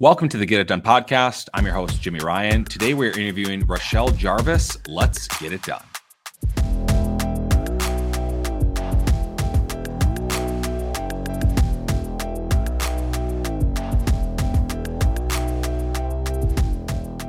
Welcome to the Get It Done podcast. I'm your host, Jimmy Ryan. Today we're interviewing Rochelle Jarvis. Let's get it done.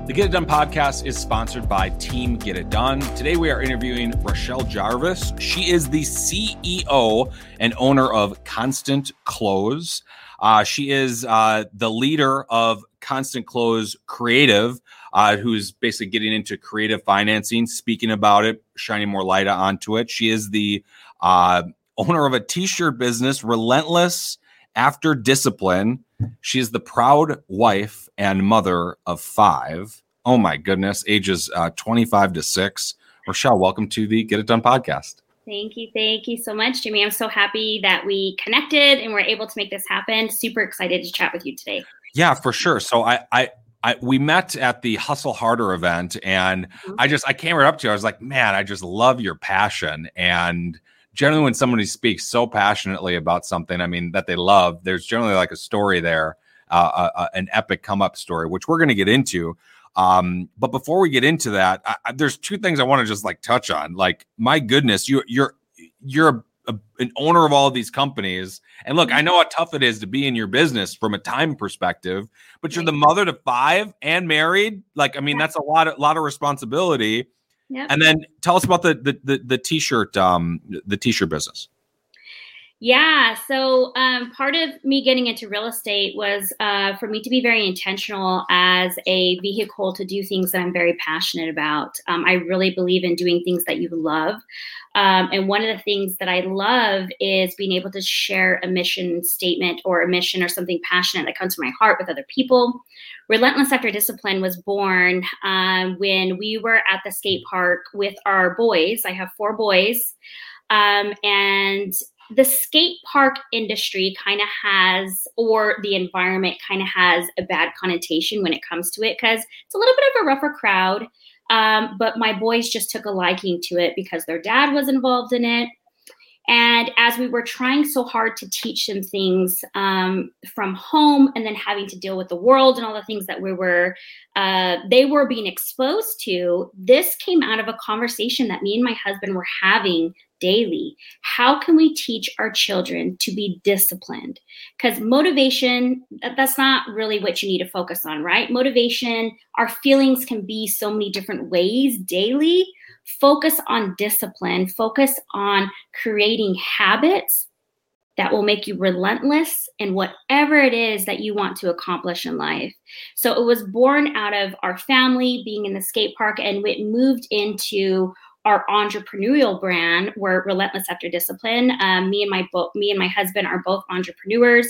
The Get It Done podcast is sponsored by Team Get It Done. Today we are interviewing Rochelle Jarvis. She is the CEO and owner of Constant Close. Uh, she is uh, the leader of Constant Close Creative, uh, who's basically getting into creative financing, speaking about it, shining more light onto it. She is the uh, owner of a t-shirt business, Relentless After Discipline. She is the proud wife and mother of five. Oh my goodness, ages uh, 25 to six. Rochelle, welcome to the Get It Done podcast. Thank you. Thank you so much, Jimmy. I'm so happy that we connected and we're able to make this happen. Super excited to chat with you today. Yeah, for sure. So I, I, I we met at the Hustle Harder event, and mm-hmm. I just I came right up to you. I was like, man, I just love your passion. And generally, when somebody speaks so passionately about something, I mean that they love, there's generally like a story there, uh, uh, uh an epic come up story, which we're going to get into. Um, but before we get into that, I, there's two things I want to just like touch on. Like, my goodness, you you're you're a, an owner of all of these companies, and look, I know how tough it is to be in your business from a time perspective. But you're the mother to five and married. Like, I mean, that's a lot a lot of responsibility. Yep. And then tell us about the the the, the t-shirt um the t-shirt business. Yeah. So um, part of me getting into real estate was uh, for me to be very intentional as a vehicle to do things that I'm very passionate about. Um, I really believe in doing things that you love. Um, and one of the things that I love is being able to share a mission statement or a mission or something passionate that comes from my heart with other people. Relentless After Discipline was born um, when we were at the skate park with our boys. I have four boys. Um, and the skate park industry kind of has, or the environment kind of has a bad connotation when it comes to it because it's a little bit of a rougher crowd. Um, but my boys just took a liking to it because their dad was involved in it. And as we were trying so hard to teach them things um, from home and then having to deal with the world and all the things that we were, uh, they were being exposed to, this came out of a conversation that me and my husband were having daily. How can we teach our children to be disciplined? Because motivation, that's not really what you need to focus on, right? Motivation, our feelings can be so many different ways daily. Focus on discipline, focus on creating habits that will make you relentless in whatever it is that you want to accomplish in life. So it was born out of our family being in the skate park and it moved into our entrepreneurial brand we're relentless after discipline. Um, me and my both me and my husband are both entrepreneurs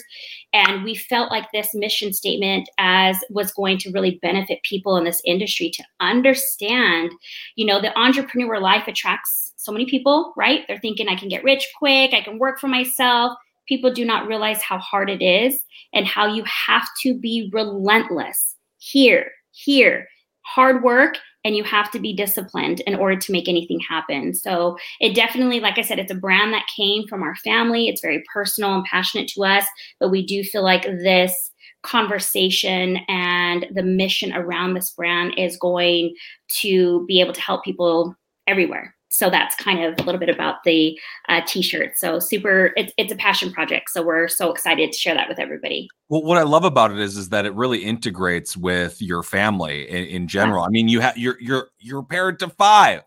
and we felt like this mission statement as was going to really benefit people in this industry to understand you know the entrepreneur life attracts so many people right? They're thinking i can get rich quick i can work for myself. People do not realize how hard it is and how you have to be relentless here here. Hard work and you have to be disciplined in order to make anything happen. So it definitely, like I said, it's a brand that came from our family. It's very personal and passionate to us, but we do feel like this conversation and the mission around this brand is going to be able to help people everywhere so that's kind of a little bit about the uh, t-shirt. So super it's, it's a passion project. So we're so excited to share that with everybody. Well what i love about it is is that it really integrates with your family in, in general. Yeah. i mean you have you're you're you're a parent to five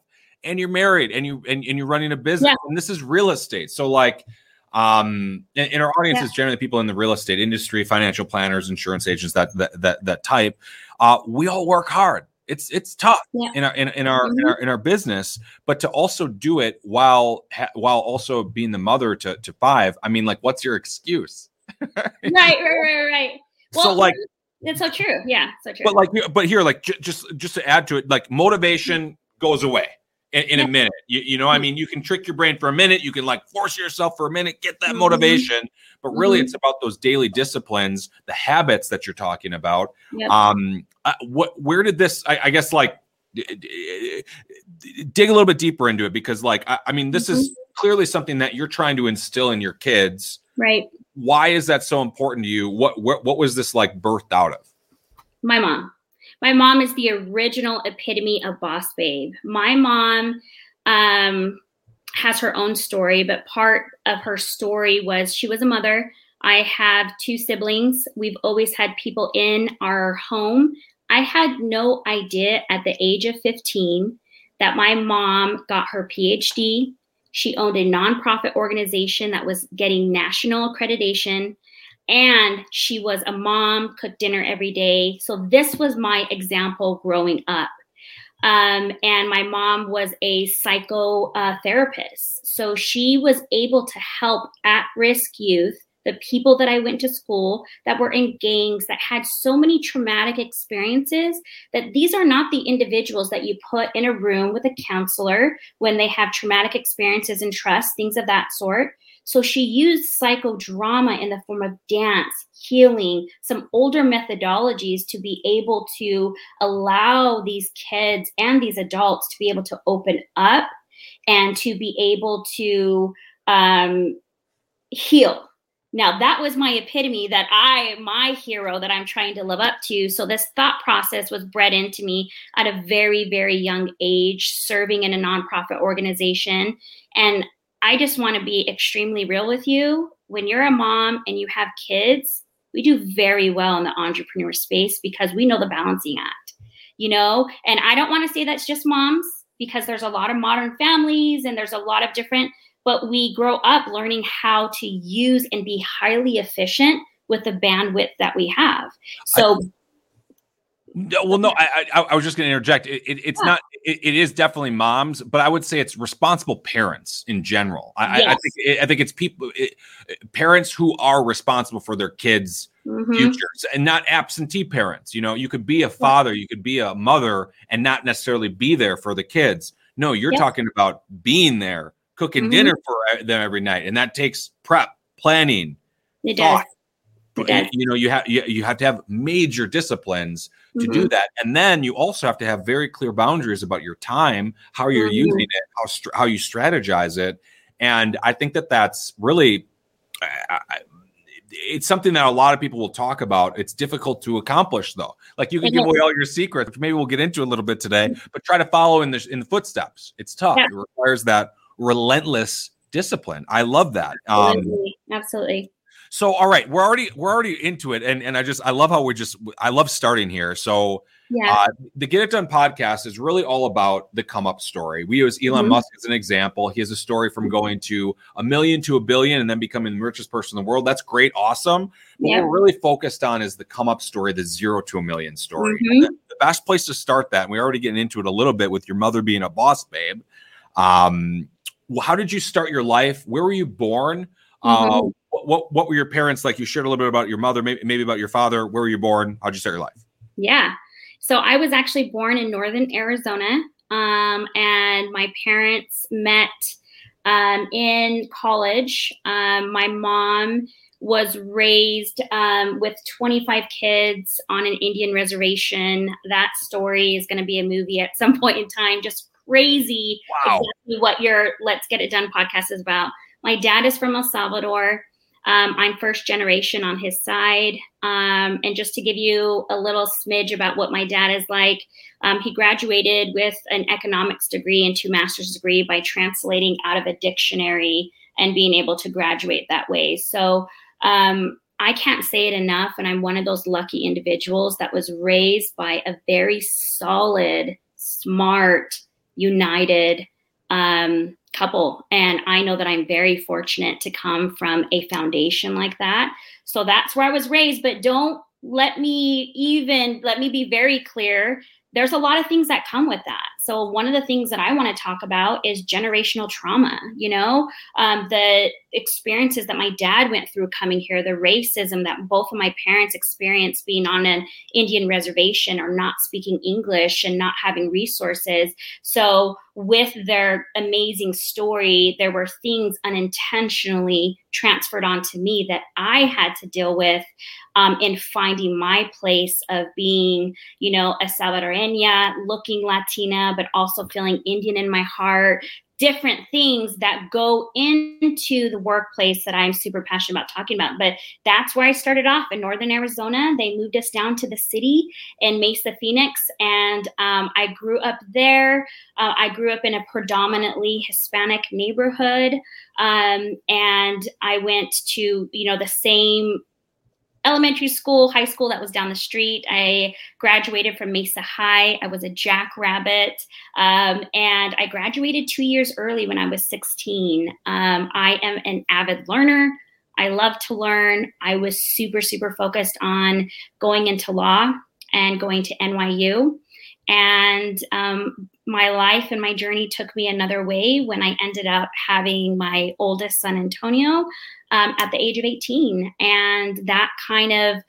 and you're married and you and, and you're running a business yeah. and this is real estate. So like um in, in our audience yeah. is generally people in the real estate industry financial planners insurance agents that that that, that type. Uh we all work hard it's it's tough yeah. in our in, in our, mm-hmm. in our in our business but to also do it while ha, while also being the mother to, to five i mean like what's your excuse? Right right right right. Well, so like it's so true. Yeah so true. But like but here like j- just just to add to it like motivation goes away in, in yeah. a minute. You, you know, I mm-hmm. mean, you can trick your brain for a minute. You can like force yourself for a minute, get that mm-hmm. motivation. But really, mm-hmm. it's about those daily disciplines, the habits that you're talking about. Yep. Um, uh, what, where did this? I, I guess like dig a little bit deeper into it because, like, I, I mean, this mm-hmm. is clearly something that you're trying to instill in your kids. Right. Why is that so important to you? What what what was this like birthed out of? My mom. My mom is the original epitome of boss babe. My mom um, has her own story, but part of her story was she was a mother. I have two siblings. We've always had people in our home. I had no idea at the age of 15 that my mom got her PhD. She owned a nonprofit organization that was getting national accreditation and she was a mom, cooked dinner every day. So this was my example growing up. Um, and my mom was a psychotherapist. So she was able to help at risk youth, the people that I went to school that were in gangs that had so many traumatic experiences that these are not the individuals that you put in a room with a counselor when they have traumatic experiences and trust, things of that sort. So she used psychodrama in the form of dance, healing, some older methodologies to be able to allow these kids and these adults to be able to open up and to be able to um, heal. Now, that was my epitome that I, my hero that I'm trying to live up to. So, this thought process was bred into me at a very, very young age, serving in a nonprofit organization. And I just want to be extremely real with you. When you're a mom and you have kids, we do very well in the entrepreneur space because we know the balancing act, you know? And I don't want to say that's just moms because there's a lot of modern families and there's a lot of different, but we grow up learning how to use and be highly efficient with the bandwidth that we have. So, I- well, no, I, I, I was just going to interject. It, it, it's yeah. not. It, it is definitely moms, but I would say it's responsible parents in general. I, yes. I, I think. I think it's people, parents who are responsible for their kids' mm-hmm. futures, and not absentee parents. You know, you could be a father, you could be a mother, and not necessarily be there for the kids. No, you're yep. talking about being there, cooking mm-hmm. dinner for them every night, and that takes prep, planning, it thought. Does you know you have you, you have to have major disciplines to mm-hmm. do that and then you also have to have very clear boundaries about your time how you're mm-hmm. using it how how you strategize it and i think that that's really I, it's something that a lot of people will talk about. It's difficult to accomplish though. Like you can give away all your secrets, which maybe we'll get into a little bit today, mm-hmm. but try to follow in the in the footsteps. It's tough. Yeah. It requires that relentless discipline. I love that. Absolutely. Um, Absolutely. So all right, we're already we're already into it, and and I just I love how we just I love starting here. So yeah. Uh, the Get It Done podcast is really all about the come up story. We use Elon mm-hmm. Musk as an example. He has a story from going to a million to a billion and then becoming the richest person in the world. That's great, awesome. What yeah. we're really focused on is the come up story, the zero to a million story. Mm-hmm. The, the, best place to start that, and we're already getting into it a little bit with your mother being a boss babe. Um, how did you start your life? Where were you born? Mm-hmm. Uh, what, what, were your parents like? You shared a little bit about your mother, maybe maybe about your father. Where were you born? How'd you start your life? Yeah, so I was actually born in northern Arizona, um, and my parents met um, in college. Um, my mom was raised um, with 25 kids on an Indian reservation. That story is going to be a movie at some point in time. Just crazy. Wow. Exactly what your Let's Get It Done podcast is about. My dad is from El Salvador. Um, I'm first generation on his side. Um, and just to give you a little smidge about what my dad is like, um, he graduated with an economics degree and two master's degree by translating out of a dictionary and being able to graduate that way. So um, I can't say it enough. And I'm one of those lucky individuals that was raised by a very solid, smart, united, um, couple. And I know that I'm very fortunate to come from a foundation like that. So that's where I was raised. But don't let me even, let me be very clear. There's a lot of things that come with that. So one of the things that I want to talk about is generational trauma. You know, um, the experiences that my dad went through coming here, the racism that both of my parents experienced being on an Indian reservation or not speaking English and not having resources. So with their amazing story, there were things unintentionally transferred onto me that I had to deal with um, in finding my place of being, you know, a Salvadoreña, looking Latina, but also feeling Indian in my heart, different things that go into the workplace that I'm super passionate about talking about. But that's where I started off in Northern Arizona. They moved us down to the city in Mesa, Phoenix, and um, I grew up there. Uh, I grew up in a predominantly Hispanic neighborhood, um, and I went to you know the same elementary school, high school that was down the street. I graduated from Mesa High. I was a jackrabbit. Um, and I graduated two years early when I was 16. Um, I am an avid learner. I love to learn. I was super, super focused on going into law and going to NYU. And um, my life and my journey took me another way when I ended up having my oldest son, Antonio, um, at the age of 18. And that kind of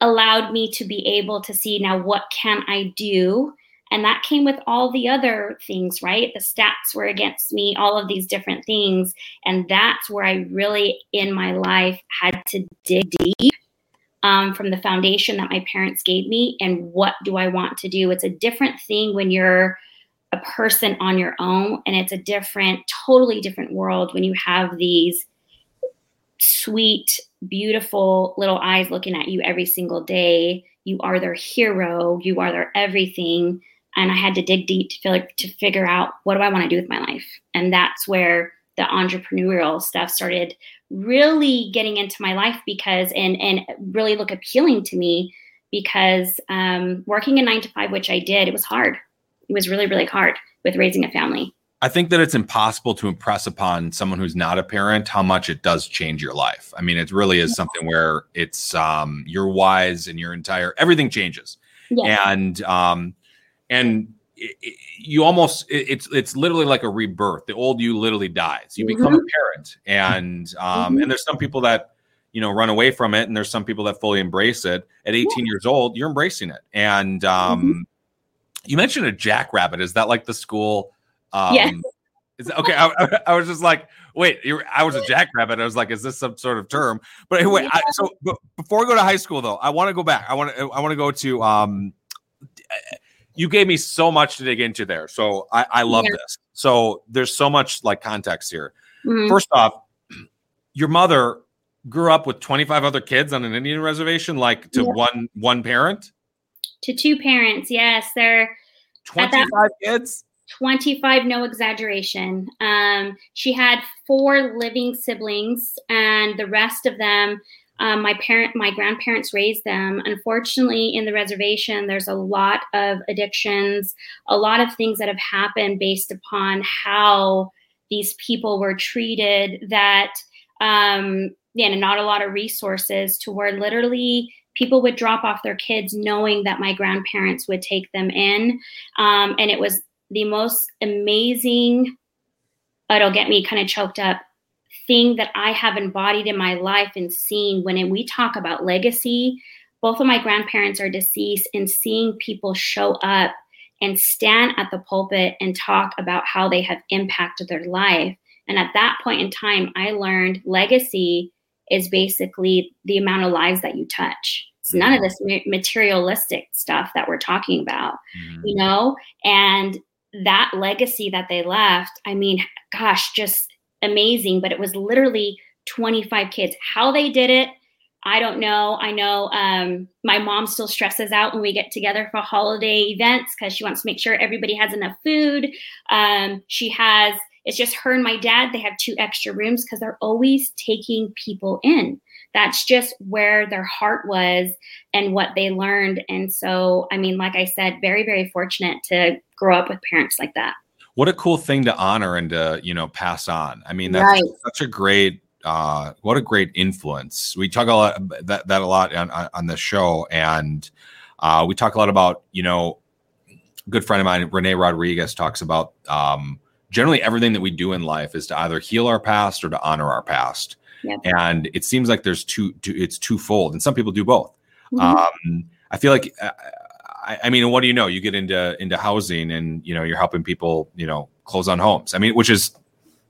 allowed me to be able to see now what can I do? And that came with all the other things, right? The stats were against me, all of these different things. And that's where I really, in my life, had to dig deep um, from the foundation that my parents gave me and what do I want to do. It's a different thing when you're a person on your own, and it's a different, totally different world when you have these sweet, beautiful little eyes looking at you every single day. You are their hero. You are their everything. And I had to dig deep to feel like to figure out what do I want to do with my life. And that's where the entrepreneurial stuff started really getting into my life because and and really look appealing to me because um, working a nine to five, which I did, it was hard. It was really really hard with raising a family. I think that it's impossible to impress upon someone who's not a parent how much it does change your life. I mean, it really is something where it's um, your wise and your entire everything changes, yeah. and um, and it, it, you almost it, it's it's literally like a rebirth. The old you literally dies. You mm-hmm. become a parent, and um, mm-hmm. and there's some people that you know run away from it, and there's some people that fully embrace it. At 18 yeah. years old, you're embracing it, and um, mm-hmm. you mentioned a jackrabbit. Is that like the school? Um, yeah. Is okay. I, I, was just like, wait, I was a jackrabbit. I was like, is this some sort of term? But anyway, yeah. I, so before we go to high school, though, I want to go back. I want to, I want to go to, um, you gave me so much to dig into there. So I, I love yeah. this. So there's so much like context here. Mm-hmm. First off, your mother grew up with 25 other kids on an Indian reservation, like to yeah. one, one parent to two parents. Yes. They're 25 kids. 25, no exaggeration. Um, she had four living siblings, and the rest of them, um, my parent, my grandparents raised them. Unfortunately, in the reservation, there's a lot of addictions, a lot of things that have happened based upon how these people were treated. That, um, yeah, and not a lot of resources to where literally people would drop off their kids knowing that my grandparents would take them in. Um, and it was the most amazing, it'll get me kind of choked up thing that I have embodied in my life and seen when we talk about legacy. Both of my grandparents are deceased, and seeing people show up and stand at the pulpit and talk about how they have impacted their life. And at that point in time, I learned legacy is basically the amount of lives that you touch. It's none of this materialistic stuff that we're talking about, mm-hmm. you know? And that legacy that they left, I mean, gosh, just amazing. But it was literally 25 kids. How they did it, I don't know. I know um, my mom still stresses out when we get together for holiday events because she wants to make sure everybody has enough food. Um, she has, it's just her and my dad. They have two extra rooms because they're always taking people in that's just where their heart was and what they learned. And so, I mean, like I said, very, very fortunate to grow up with parents like that. What a cool thing to honor and to, you know, pass on. I mean, that's right. such a great uh, what a great influence. We talk a lot that, that a lot on, on the show, and uh, we talk a lot about you know, good friend of mine Renee Rodriguez talks about um, generally everything that we do in life is to either heal our past or to honor our past. And it seems like there's two, two, it's twofold, and some people do both. Mm-hmm. Um, I feel like, uh, I, I, mean, what do you know? You get into into housing, and you know, you're helping people, you know, close on homes. I mean, which is,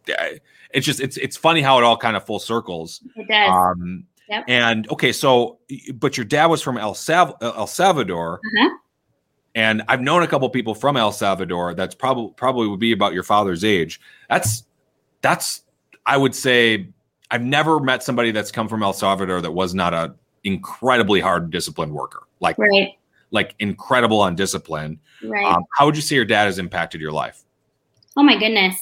it's just, it's it's funny how it all kind of full circles. It does. Um, yep. And okay, so, but your dad was from El, Sav- El Salvador. Uh-huh and I've known a couple people from El Salvador. That's probably probably would be about your father's age. That's that's I would say I've never met somebody that's come from El Salvador that was not a incredibly hard disciplined worker. Like right. Like incredible on discipline. Right. Um, how would you say your dad has impacted your life? Oh my goodness.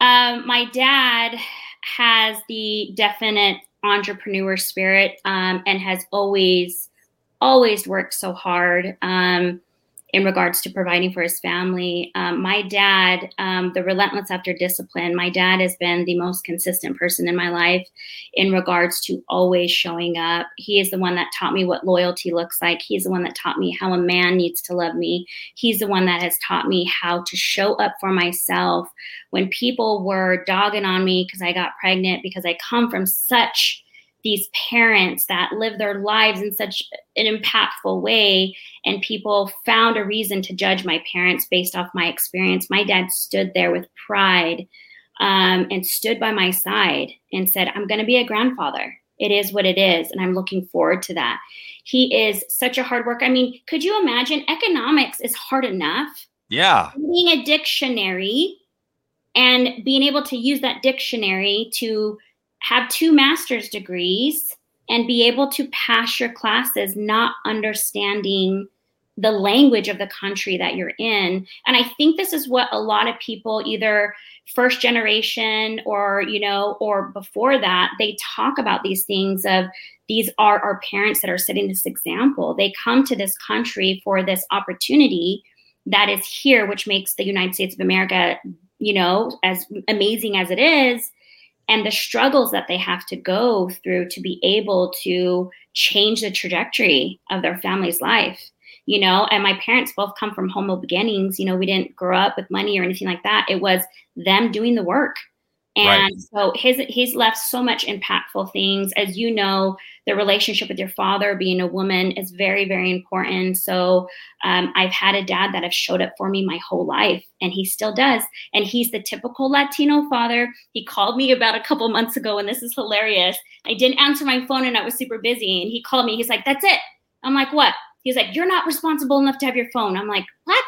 Um, my dad has the definite entrepreneur spirit um, and has always always worked so hard. Um, in regards to providing for his family. Um, my dad, um, the relentless after discipline, my dad has been the most consistent person in my life in regards to always showing up. He is the one that taught me what loyalty looks like. He's the one that taught me how a man needs to love me. He's the one that has taught me how to show up for myself when people were dogging on me because I got pregnant, because I come from such these parents that live their lives in such an impactful way and people found a reason to judge my parents based off my experience. My dad stood there with pride um, and stood by my side and said i'm going to be a grandfather. It is what it is and i'm looking forward to that. He is such a hard worker. I mean could you imagine? Economics is hard enough. Yeah. Being a dictionary and being able to use that dictionary to have two master's degrees and be able to pass your classes not understanding the language of the country that you're in. And i think this is what a lot of people either first generation or you know or before that they talk about these things of these are our parents that are setting this example. They come to this country for this opportunity that is here which makes the united states of america you know as amazing as it is and the struggles that they have to go through to be able to change the trajectory of their family's life. You know and my parents both come from humble beginnings. You know we didn't grow up with money or anything like that. It was them doing the work and right. so his he's left so much impactful things. As you know the relationship with your father being a woman is very very important. So um, i've had a dad that have showed up for me my whole life and he still does. And he's the typical latino father. He called me about a couple months ago and this is hilarious. I didn't answer my phone and i was super busy and he called me. He's like that's it. I'm like what? He's like you're not responsible enough to have your phone. I'm like what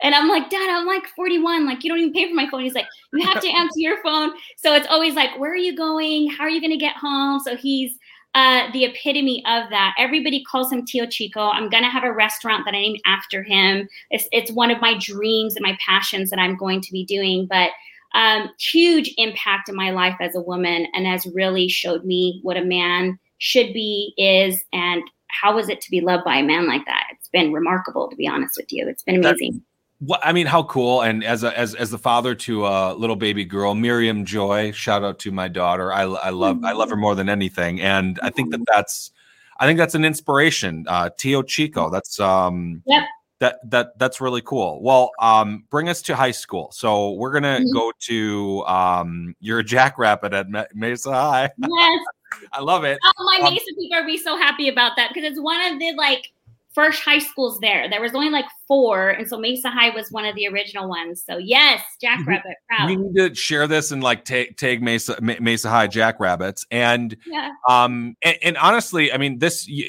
and I'm like, Dad, I'm like 41. Like, you don't even pay for my phone. He's like, you have to answer your phone. So it's always like, where are you going? How are you going to get home? So he's uh, the epitome of that. Everybody calls him Tio Chico. I'm going to have a restaurant that I named after him. It's, it's one of my dreams and my passions that I'm going to be doing. But um, huge impact in my life as a woman and has really showed me what a man should be, is, and how is it to be loved by a man like that? It's been remarkable, to be honest with you. It's been amazing. What I mean, how cool! And as a, as as the father to a little baby girl, Miriam Joy. Shout out to my daughter. I I love I love her more than anything, and I think that that's I think that's an inspiration. Uh, Tio Chico. That's um. Yep. That that that's really cool. Well, um, bring us to high school. So we're gonna mm-hmm. go to um, you're a jackrabbit at Mesa High. Yes. I love it. Oh, my um, Mesa people are be so happy about that because it's one of the like first high schools there. There was only like four, and so Mesa High was one of the original ones. So yes, Jackrabbit. Proud. We need to share this and like take take Mesa Mesa High Jackrabbits, and yeah. um and, and honestly, I mean this. You,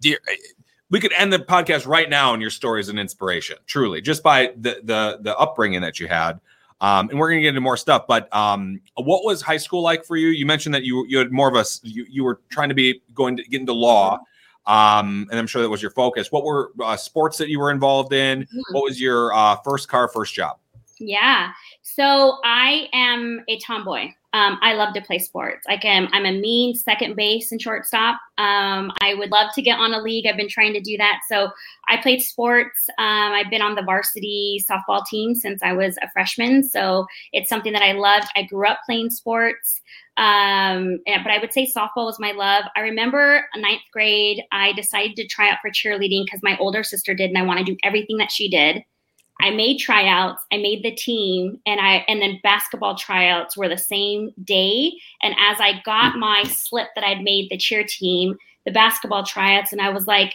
you, we could end the podcast right now, and your story is an inspiration, truly, just by the the the upbringing that you had. Um, and we're going to get into more stuff. But um, what was high school like for you? You mentioned that you you had more of a you, you were trying to be going to get into law. Um, and I'm sure that was your focus. What were uh, sports that you were involved in? Mm-hmm. What was your uh, first car, first job? Yeah. So I am a tomboy. Um, I love to play sports. I can. I'm a mean second base and shortstop. Um, I would love to get on a league. I've been trying to do that. So I played sports. Um, I've been on the varsity softball team since I was a freshman. So it's something that I loved. I grew up playing sports. Um, but I would say softball was my love. I remember ninth grade, I decided to try out for cheerleading because my older sister did, and I want to do everything that she did. I made tryouts, I made the team, and I and then basketball tryouts were the same day. And as I got my slip that I'd made the cheer team, the basketball tryouts, and I was like,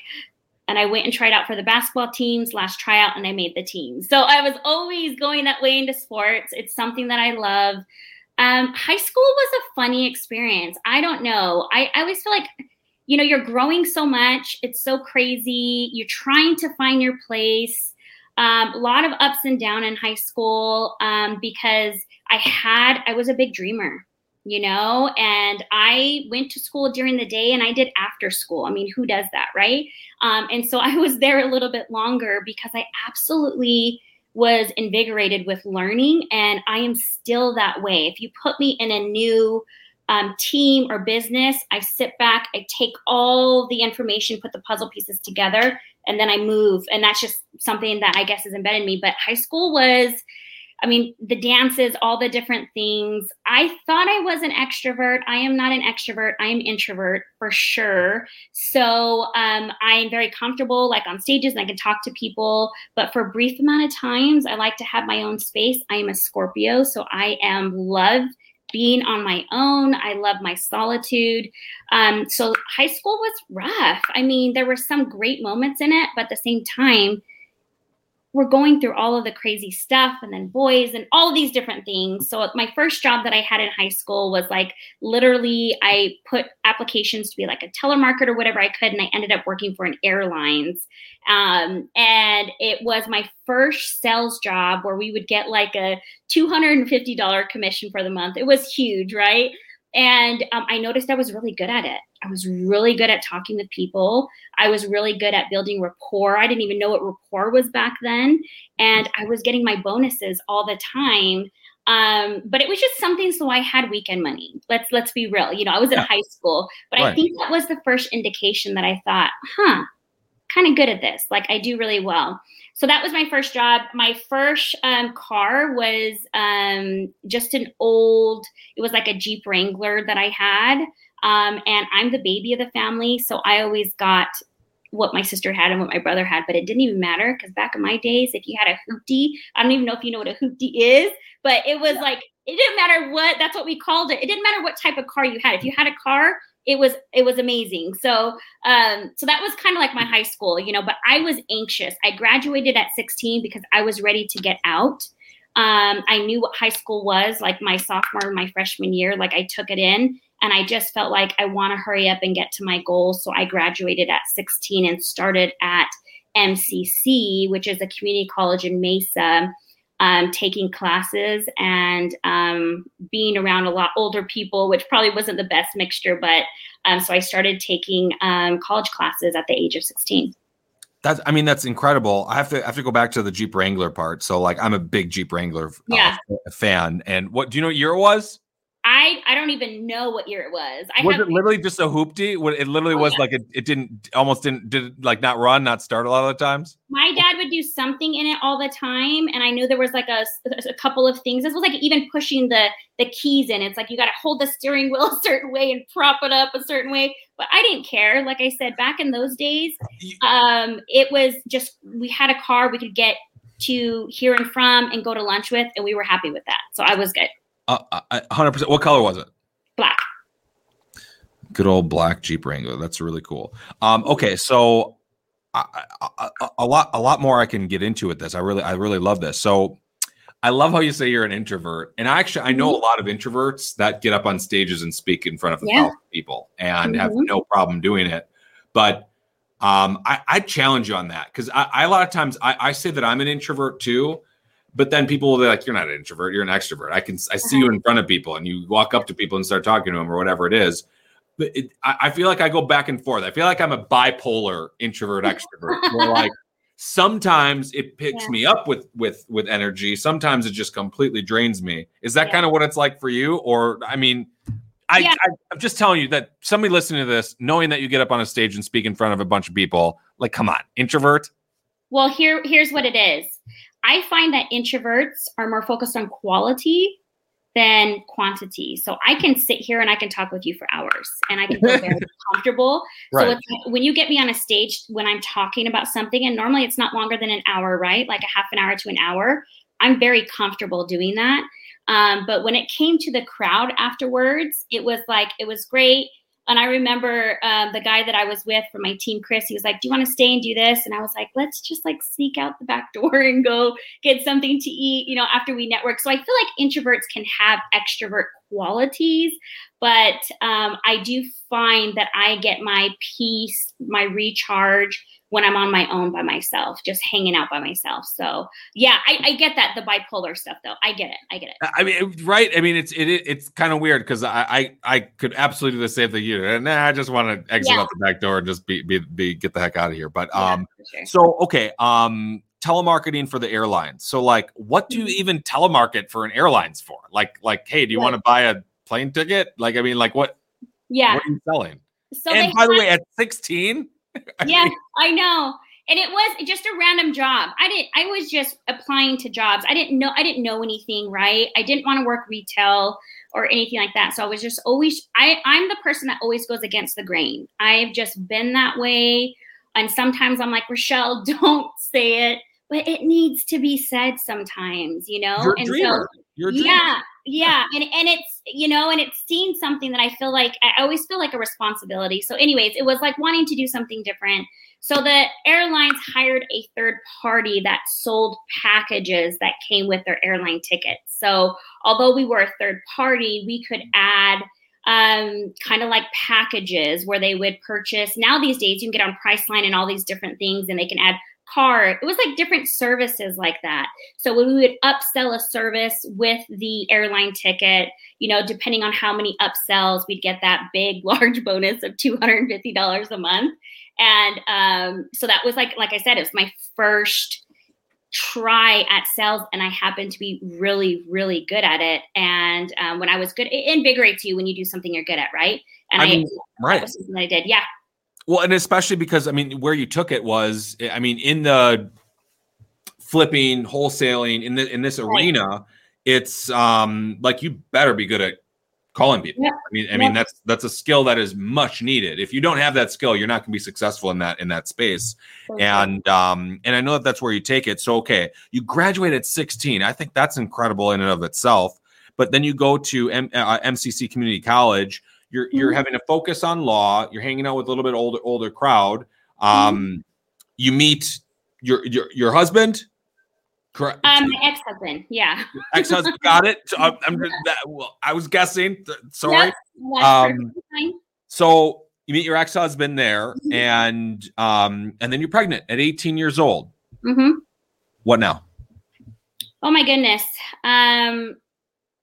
and I went and tried out for the basketball teams last tryout, and I made the team. So I was always going that way into sports. It's something that I love. Um, high school was a funny experience. I don't know. I, I always feel like you know, you're growing so much. It's so crazy. You're trying to find your place. Um, a lot of ups and down in high school um, because I had, I was a big dreamer, you know, and I went to school during the day and I did after school. I mean, who does that, right? Um, and so I was there a little bit longer because I absolutely was invigorated with learning and I am still that way. If you put me in a new um, team or business, I sit back, I take all the information, put the puzzle pieces together, and then I move. And that's just something that I guess is embedded in me. But high school was I mean, the dances, all the different things. I thought I was an extrovert. I am not an extrovert. I am introvert for sure. So um, I'm very comfortable, like on stages, and I can talk to people. But for a brief amount of times, I like to have my own space. I am a Scorpio, so I am love being on my own. I love my solitude. Um, so high school was rough. I mean, there were some great moments in it, but at the same time, we're going through all of the crazy stuff and then boys and all these different things. So my first job that I had in high school was like literally I put applications to be like a telemarketer or whatever I could, and I ended up working for an airlines. Um, and it was my first sales job where we would get like a $250 commission for the month. It was huge, right? And um, I noticed I was really good at it. I was really good at talking with people. I was really good at building rapport. I didn't even know what rapport was back then. And I was getting my bonuses all the time. Um, but it was just something so I had weekend money. Let's let's be real. You know, I was in yeah. high school, but right. I think that was the first indication that I thought, huh, kind of good at this. Like I do really well so that was my first job. My first um, car was um, just an old, it was like a Jeep Wrangler that I had. Um, and I'm the baby of the family. So I always got what my sister had and what my brother had, but it didn't even matter because back in my days, if you had a hoopty, I don't even know if you know what a hoopty is, but it was like, it didn't matter what, that's what we called it. It didn't matter what type of car you had. If you had a car, it was it was amazing. So um so that was kind of like my high school you know but i was anxious. I graduated at 16 because i was ready to get out. Um i knew what high school was like my sophomore my freshman year like i took it in and i just felt like i want to hurry up and get to my goals. So i graduated at 16 and started at mcc which is a community college in mesa um, taking classes and um, being around a lot older people, which probably wasn't the best mixture. But um, so I started taking um, college classes at the age of 16. That's, I mean, that's incredible. I have to I have to go back to the Jeep Wrangler part. So, like, I'm a big Jeep Wrangler uh, yeah. fan. And what do you know what year it was? I I don't even know what year it was. I was it literally just a hoopty? It literally oh, was yeah. like it, it didn't almost didn't did like not run, not start a lot of the times. My dad do something in it all the time, and I knew there was like a, a couple of things. This was like even pushing the the keys in. It's like you got to hold the steering wheel a certain way and prop it up a certain way. But I didn't care. Like I said, back in those days, um, it was just we had a car we could get to here and from and go to lunch with, and we were happy with that. So I was good. Uh, hundred percent. What color was it? Black. Good old black Jeep Wrangler. That's really cool. Um, okay, so I, I, a lot, a lot more I can get into with this. I really, I really love this. So I love how you say you're an introvert, and I actually I know mm-hmm. a lot of introverts that get up on stages and speak in front of yeah. people and mm-hmm. have no problem doing it. But um, I, I challenge you on that because I, I, a lot of times I, I say that I'm an introvert too, but then people will be like, "You're not an introvert. You're an extrovert. I can I see you uh-huh. in front of people, and you walk up to people and start talking to them or whatever it is." But it, I, I, feel like I go back and forth. I feel like I'm a bipolar introvert extrovert. where like sometimes it picks yeah. me up with with with energy. Sometimes it just completely drains me. Is that yeah. kind of what it's like for you? Or I mean. I, yeah. I, I'm just telling you that somebody listening to this, knowing that you get up on a stage and speak in front of a bunch of people, like, come on, introvert. Well, here, here's what it is. I find that introverts are more focused on quality than quantity. So I can sit here and I can talk with you for hours and I can feel very comfortable. Right. So when you get me on a stage when I'm talking about something, and normally it's not longer than an hour, right? Like a half an hour to an hour, I'm very comfortable doing that. Um, but when it came to the crowd afterwards, it was like, it was great. And I remember uh, the guy that I was with from my team, Chris, he was like, Do you want to stay and do this? And I was like, Let's just like sneak out the back door and go get something to eat, you know, after we network. So I feel like introverts can have extrovert qualities, but um, I do find that I get my peace, my recharge when I'm on my own by myself, just hanging out by myself. So yeah, I, I, get that the bipolar stuff though. I get it. I get it. I mean, right? I mean, it's it, it's kind of weird because I, I I could absolutely do the same thing you do. And nah, I just want to exit yeah. out the back door and just be, be be get the heck out of here. But um, sure. so okay, um, telemarketing for the airlines. So like, what do you mm-hmm. even telemarket for an airlines for? Like like, hey, do you want to buy a plane ticket? Like, I mean, like what? Yeah. What are you selling? So and by the way, at 16, yeah, I know. And it was just a random job. I didn't I was just applying to jobs. I didn't know I didn't know anything, right? I didn't want to work retail or anything like that. So I was just always I I'm the person that always goes against the grain. I've just been that way. And sometimes I'm like, Rochelle, don't say it, but it needs to be said sometimes, you know? You're and dreamer. so You're yeah, yeah. And and it's, you know, and it's seen something that I feel like I always feel like a responsibility. So, anyways, it was like wanting to do something different. So the airlines hired a third party that sold packages that came with their airline tickets. So although we were a third party, we could add um, kind of like packages where they would purchase. Now these days, you can get on Priceline and all these different things, and they can add car. It was like different services like that. So when we would upsell a service with the airline ticket, you know, depending on how many upsells, we'd get that big, large bonus of $250 a month. And um, so that was like, like I said, it was my first try at sales and I happened to be really, really good at it. And um, when I was good, it invigorates you when you do something you're good at, right? And I, mean, I right. something I did. Yeah. Well, and especially because I mean, where you took it was, I mean, in the flipping, wholesaling in the in this arena, it's um like you better be good at calling people. I mean, I mean that's that's a skill that is much needed. If you don't have that skill, you're not going to be successful in that in that space. Okay. And um and I know that that's where you take it. So okay, you graduate at 16. I think that's incredible in and of itself. But then you go to M- uh, MCC Community College you're you're mm-hmm. having to focus on law. You're hanging out with a little bit older older crowd. Um, mm-hmm. You meet your your your husband. Correct. Um, my ex-husband. Yeah. ex-husband. Got it. So I'm, I'm that, well, I was guessing. Sorry. Yep, um, so you meet your ex-husband there, mm-hmm. and um, and then you're pregnant at 18 years old. Mm-hmm. What now? Oh my goodness. Um,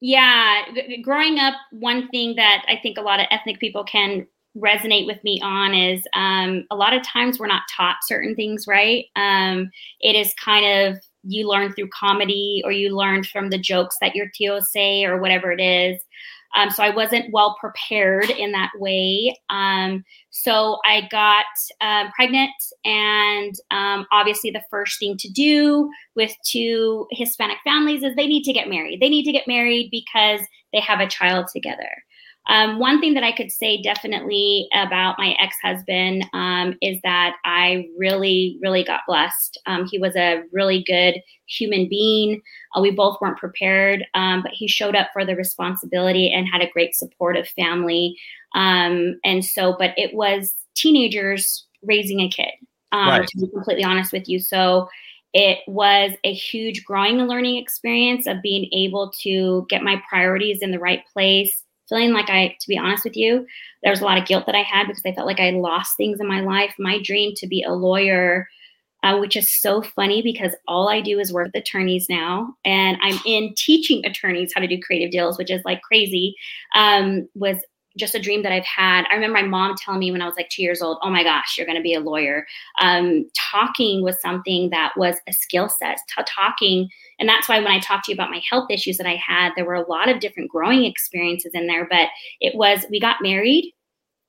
yeah, growing up, one thing that I think a lot of ethnic people can resonate with me on is um, a lot of times we're not taught certain things, right? Um, it is kind of you learn through comedy or you learn from the jokes that your tios say or whatever it is. Um, so I wasn't well prepared in that way. Um, so I got uh, pregnant, and um, obviously, the first thing to do with two Hispanic families is they need to get married. They need to get married because they have a child together. Um, one thing that I could say definitely about my ex husband um, is that I really, really got blessed. Um, he was a really good human being. Uh, we both weren't prepared, um, but he showed up for the responsibility and had a great supportive family. Um, and so, but it was teenagers raising a kid, um, right. to be completely honest with you. So, it was a huge growing and learning experience of being able to get my priorities in the right place feeling like I, to be honest with you, there was a lot of guilt that I had because I felt like I lost things in my life. My dream to be a lawyer, uh, which is so funny because all I do is work with attorneys now, and I'm in teaching attorneys how to do creative deals, which is like crazy. Um, was just a dream that I've had. I remember my mom telling me when I was like two years old, "Oh my gosh, you're going to be a lawyer." Um, talking was something that was a skill set. T- talking, and that's why when I talked to you about my health issues that I had, there were a lot of different growing experiences in there. But it was we got married,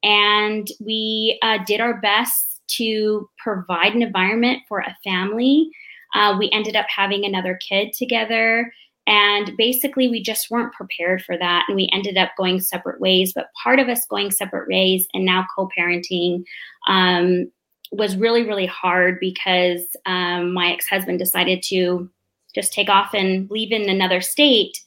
and we uh, did our best to provide an environment for a family. Uh, we ended up having another kid together. And basically, we just weren't prepared for that. And we ended up going separate ways. But part of us going separate ways and now co parenting um, was really, really hard because um, my ex husband decided to just take off and leave in another state,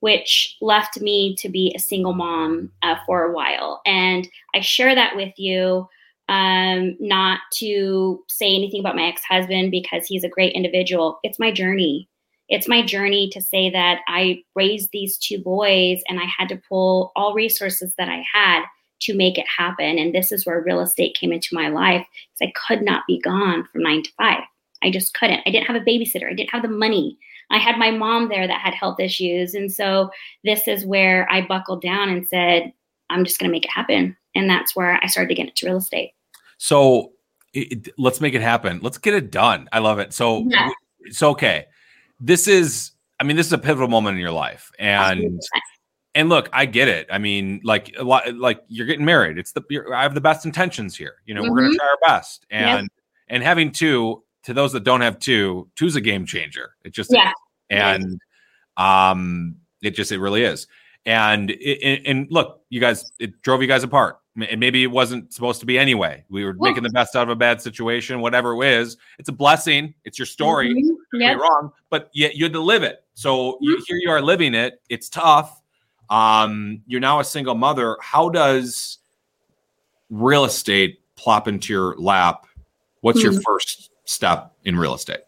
which left me to be a single mom uh, for a while. And I share that with you um, not to say anything about my ex husband because he's a great individual. It's my journey it's my journey to say that I raised these two boys and I had to pull all resources that I had to make it happen. And this is where real estate came into my life because I could not be gone from nine to five. I just couldn't. I didn't have a babysitter. I didn't have the money. I had my mom there that had health issues. And so this is where I buckled down and said, I'm just going to make it happen. And that's where I started to get into real estate. So it, let's make it happen. Let's get it done. I love it. So yeah. it's okay. This is, I mean, this is a pivotal moment in your life. And and look, I get it. I mean, like a lot, like you're getting married. It's the I have the best intentions here. You know, mm-hmm. we're gonna try our best. And and having two, to those that don't have two, two's a game changer. It just yeah. and um it just it really is. And it, and look, you guys, it drove you guys apart. And maybe it wasn't supposed to be anyway. We were well, making the best out of a bad situation, whatever it is. It's a blessing. It's your story. Mm-hmm. Yep. wrong, but yet you had to live it. So mm-hmm. you, here you are living it. It's tough. Um, you're now a single mother. How does real estate plop into your lap? What's mm-hmm. your first step in real estate?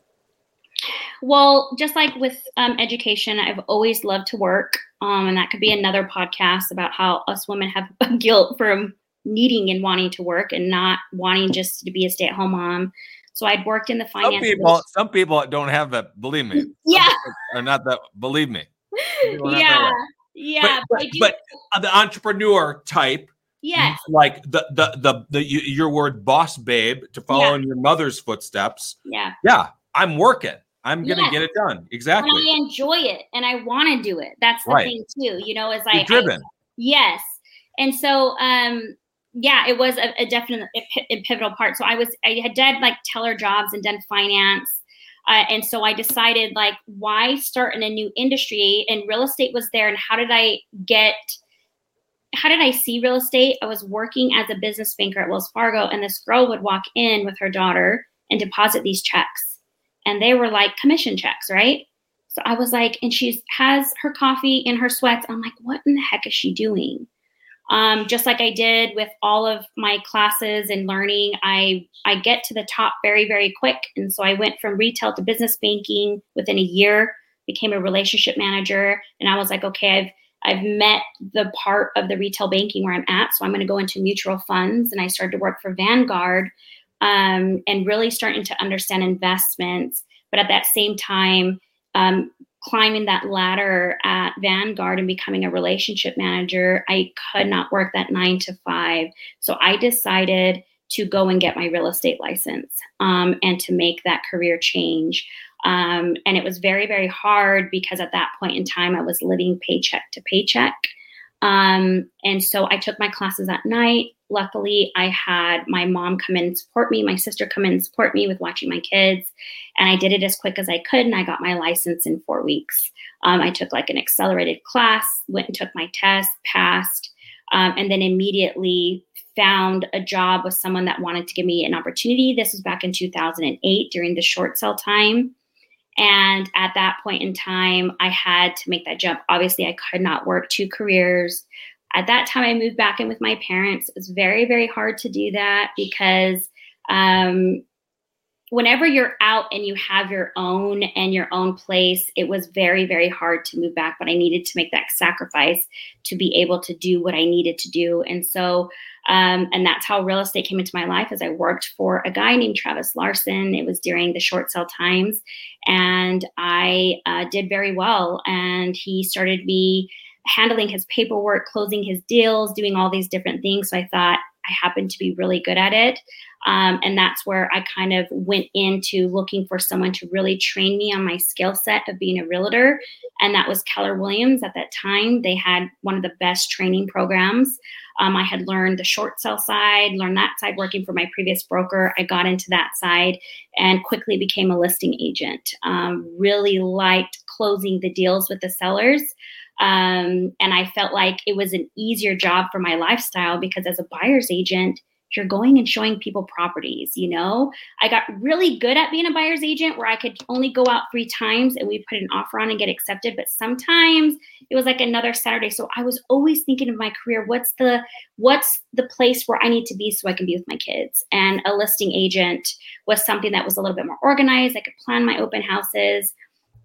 Well, just like with um, education, I've always loved to work. Um, and that could be another podcast about how us women have guilt from needing and wanting to work and not wanting just to be a stay at home mom. So I'd worked in the finance. Some people, some people don't have that. Believe me. Yeah. Are not that. Believe me. Yeah. Yeah. But, but, but the entrepreneur type. Yes. Like the the the the your word boss babe to follow yeah. in your mother's footsteps. Yeah. Yeah. I'm working. I'm gonna yeah. get it done. Exactly. And I enjoy it and I want to do it. That's the right. thing too. You know, as like driven. I, yes. And so um yeah, it was a, a definite a pivotal part. So I was I had done like teller jobs and done finance. Uh, and so I decided like why start in a new industry and real estate was there and how did I get how did I see real estate? I was working as a business banker at Wells Fargo and this girl would walk in with her daughter and deposit these checks and they were like commission checks, right? So I was like, and she has her coffee in her sweats. I'm like, what in the heck is she doing? Um, just like I did with all of my classes and learning, I I get to the top very very quick, and so I went from retail to business banking within a year. Became a relationship manager, and I was like, okay, I've I've met the part of the retail banking where I'm at, so I'm going to go into mutual funds, and I started to work for Vanguard, um, and really starting to understand investments. But at that same time, um, climbing that ladder at Vanguard and becoming a relationship manager, I could not work that nine to five. So I decided to go and get my real estate license um, and to make that career change. Um, and it was very, very hard because at that point in time, I was living paycheck to paycheck. Um, and so I took my classes at night. Luckily, I had my mom come in and support me, my sister come in and support me with watching my kids. And I did it as quick as I could. And I got my license in four weeks. Um, I took like an accelerated class, went and took my test, passed, um, and then immediately found a job with someone that wanted to give me an opportunity. This was back in 2008 during the short sell time. And at that point in time, I had to make that jump. Obviously, I could not work two careers. At that time, I moved back in with my parents. It was very, very hard to do that because um, whenever you're out and you have your own and your own place, it was very, very hard to move back. But I needed to make that sacrifice to be able to do what I needed to do. And so um, and that's how real estate came into my life as I worked for a guy named Travis Larson. It was during the short sale times. And I uh, did very well. And he started me handling his paperwork, closing his deals, doing all these different things. So I thought I happened to be really good at it. Um, and that's where I kind of went into looking for someone to really train me on my skill set of being a realtor. And that was Keller Williams at that time. They had one of the best training programs. Um, I had learned the short sale side, learned that side working for my previous broker. I got into that side and quickly became a listing agent. Um, really liked closing the deals with the sellers. Um, and I felt like it was an easier job for my lifestyle because as a buyer's agent, you're going and showing people properties, you know? I got really good at being a buyer's agent where I could only go out three times and we put an offer on and get accepted. But sometimes it was like another Saturday. So I was always thinking of my career, what's the what's the place where I need to be so I can be with my kids? And a listing agent was something that was a little bit more organized. I could plan my open houses.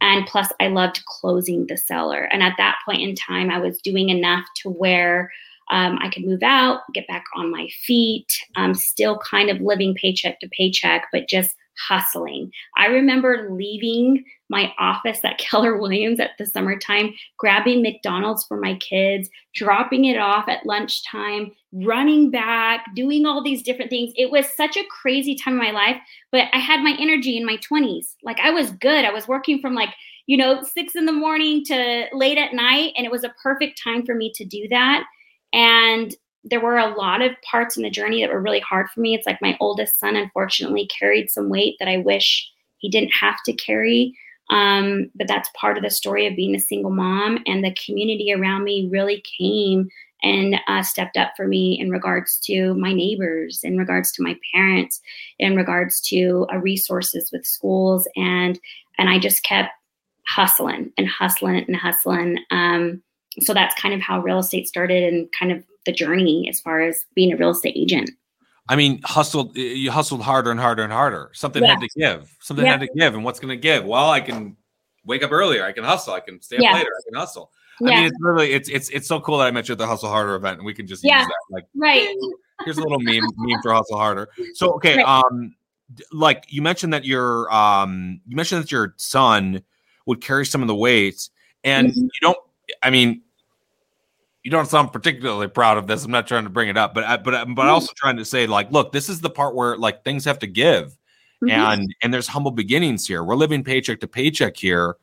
And plus, I loved closing the seller. And at that point in time, I was doing enough to where um, I could move out, get back on my feet, um, still kind of living paycheck to paycheck, but just hustling. I remember leaving my office at Keller Williams at the summertime, grabbing McDonald's for my kids, dropping it off at lunchtime, running back, doing all these different things. It was such a crazy time in my life, but I had my energy in my 20s. Like I was good. I was working from like, you know, six in the morning to late at night, and it was a perfect time for me to do that. And there were a lot of parts in the journey that were really hard for me. It's like my oldest son, unfortunately, carried some weight that I wish he didn't have to carry. Um, but that's part of the story of being a single mom. And the community around me really came and uh, stepped up for me in regards to my neighbors, in regards to my parents, in regards to uh, resources with schools, and and I just kept hustling and hustling and hustling. Um, so that's kind of how real estate started, and kind of the journey as far as being a real estate agent. I mean, hustled. You hustled harder and harder and harder. Something yeah. had to give. Something yeah. had to give. And what's going to give? Well, I can wake up earlier. I can hustle. I can stay up yeah. later. I can hustle. I mean, it's really it's it's it's so cool that I met you at the Hustle Harder event, and we can just use that. Like, right. Here's a little meme meme for Hustle Harder. So, okay, right. um, like you mentioned that your um, you mentioned that your son would carry some of the weights, and mm-hmm. you don't. I mean, you don't sound particularly proud of this. I'm not trying to bring it up, but I, but but mm-hmm. also trying to say like, look, this is the part where like things have to give, mm-hmm. and and there's humble beginnings here. We're living paycheck to paycheck here.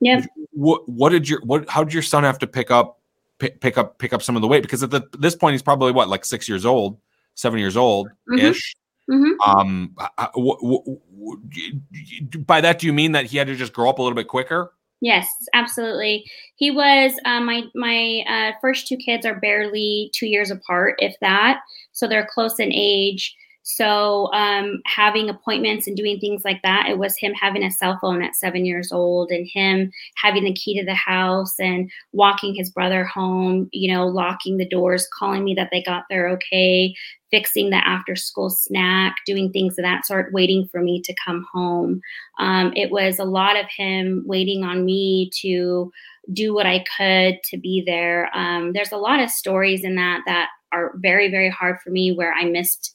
Yeah. What what did your what how did your son have to pick up pick, pick up pick up some of the weight? Because at the, this point he's probably what like six years old, seven years old ish. Mm-hmm. mm-hmm. Um, w- w- w- by that do you mean that he had to just grow up a little bit quicker? Yes, absolutely. He was uh, my my uh, first two kids are barely two years apart, if that. So they're close in age. So um, having appointments and doing things like that, it was him having a cell phone at seven years old and him having the key to the house and walking his brother home, you know, locking the doors, calling me that they got there okay, fixing the after school snack, doing things of that sort, waiting for me to come home. Um, it was a lot of him waiting on me to do what I could to be there. Um, there's a lot of stories in that that are very, very hard for me where I missed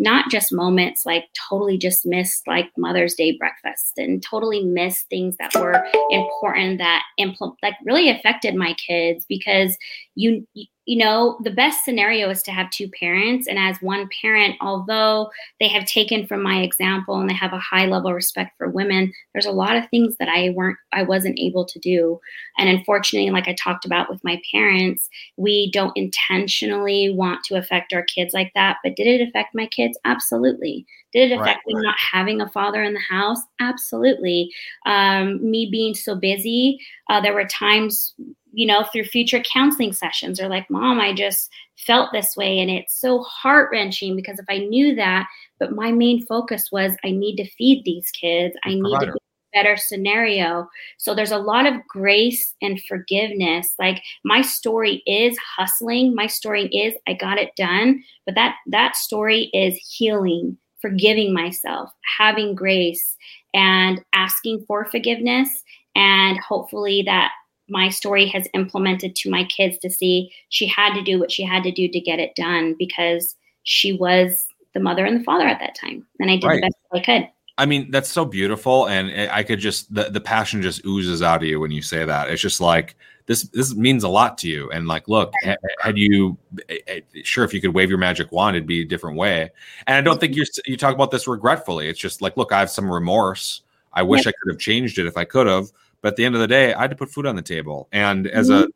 not just moments like totally just missed like Mother's Day breakfast and totally missed things that were important that impl- like really affected my kids because you you know, the best scenario is to have two parents. And as one parent, although they have taken from my example and they have a high level of respect for women, there's a lot of things that I weren't, I wasn't able to do. And unfortunately, like I talked about with my parents, we don't intentionally want to affect our kids like that. But did it affect my kids? Absolutely. Did it affect right, me right. not having a father in the house? Absolutely. Um, me being so busy, uh, there were times you know, through future counseling sessions or like, mom, I just felt this way. And it's so heart wrenching because if I knew that, but my main focus was I need to feed these kids, I need Provider. to be a better scenario. So there's a lot of grace and forgiveness. Like my story is hustling. My story is I got it done, but that that story is healing, forgiving myself, having grace and asking for forgiveness. And hopefully that my story has implemented to my kids to see she had to do what she had to do to get it done because she was the mother and the father at that time. And i did right. the best i could i mean that's so beautiful and i could just the, the passion just oozes out of you when you say that it's just like this this means a lot to you and like look had you eh, eh, sure if you could wave your magic wand it'd be a different way and i don't think you you talk about this regretfully it's just like look i have some remorse i wish i could have changed it if i could have but at the end of the day, I had to put food on the table. And as mm-hmm. a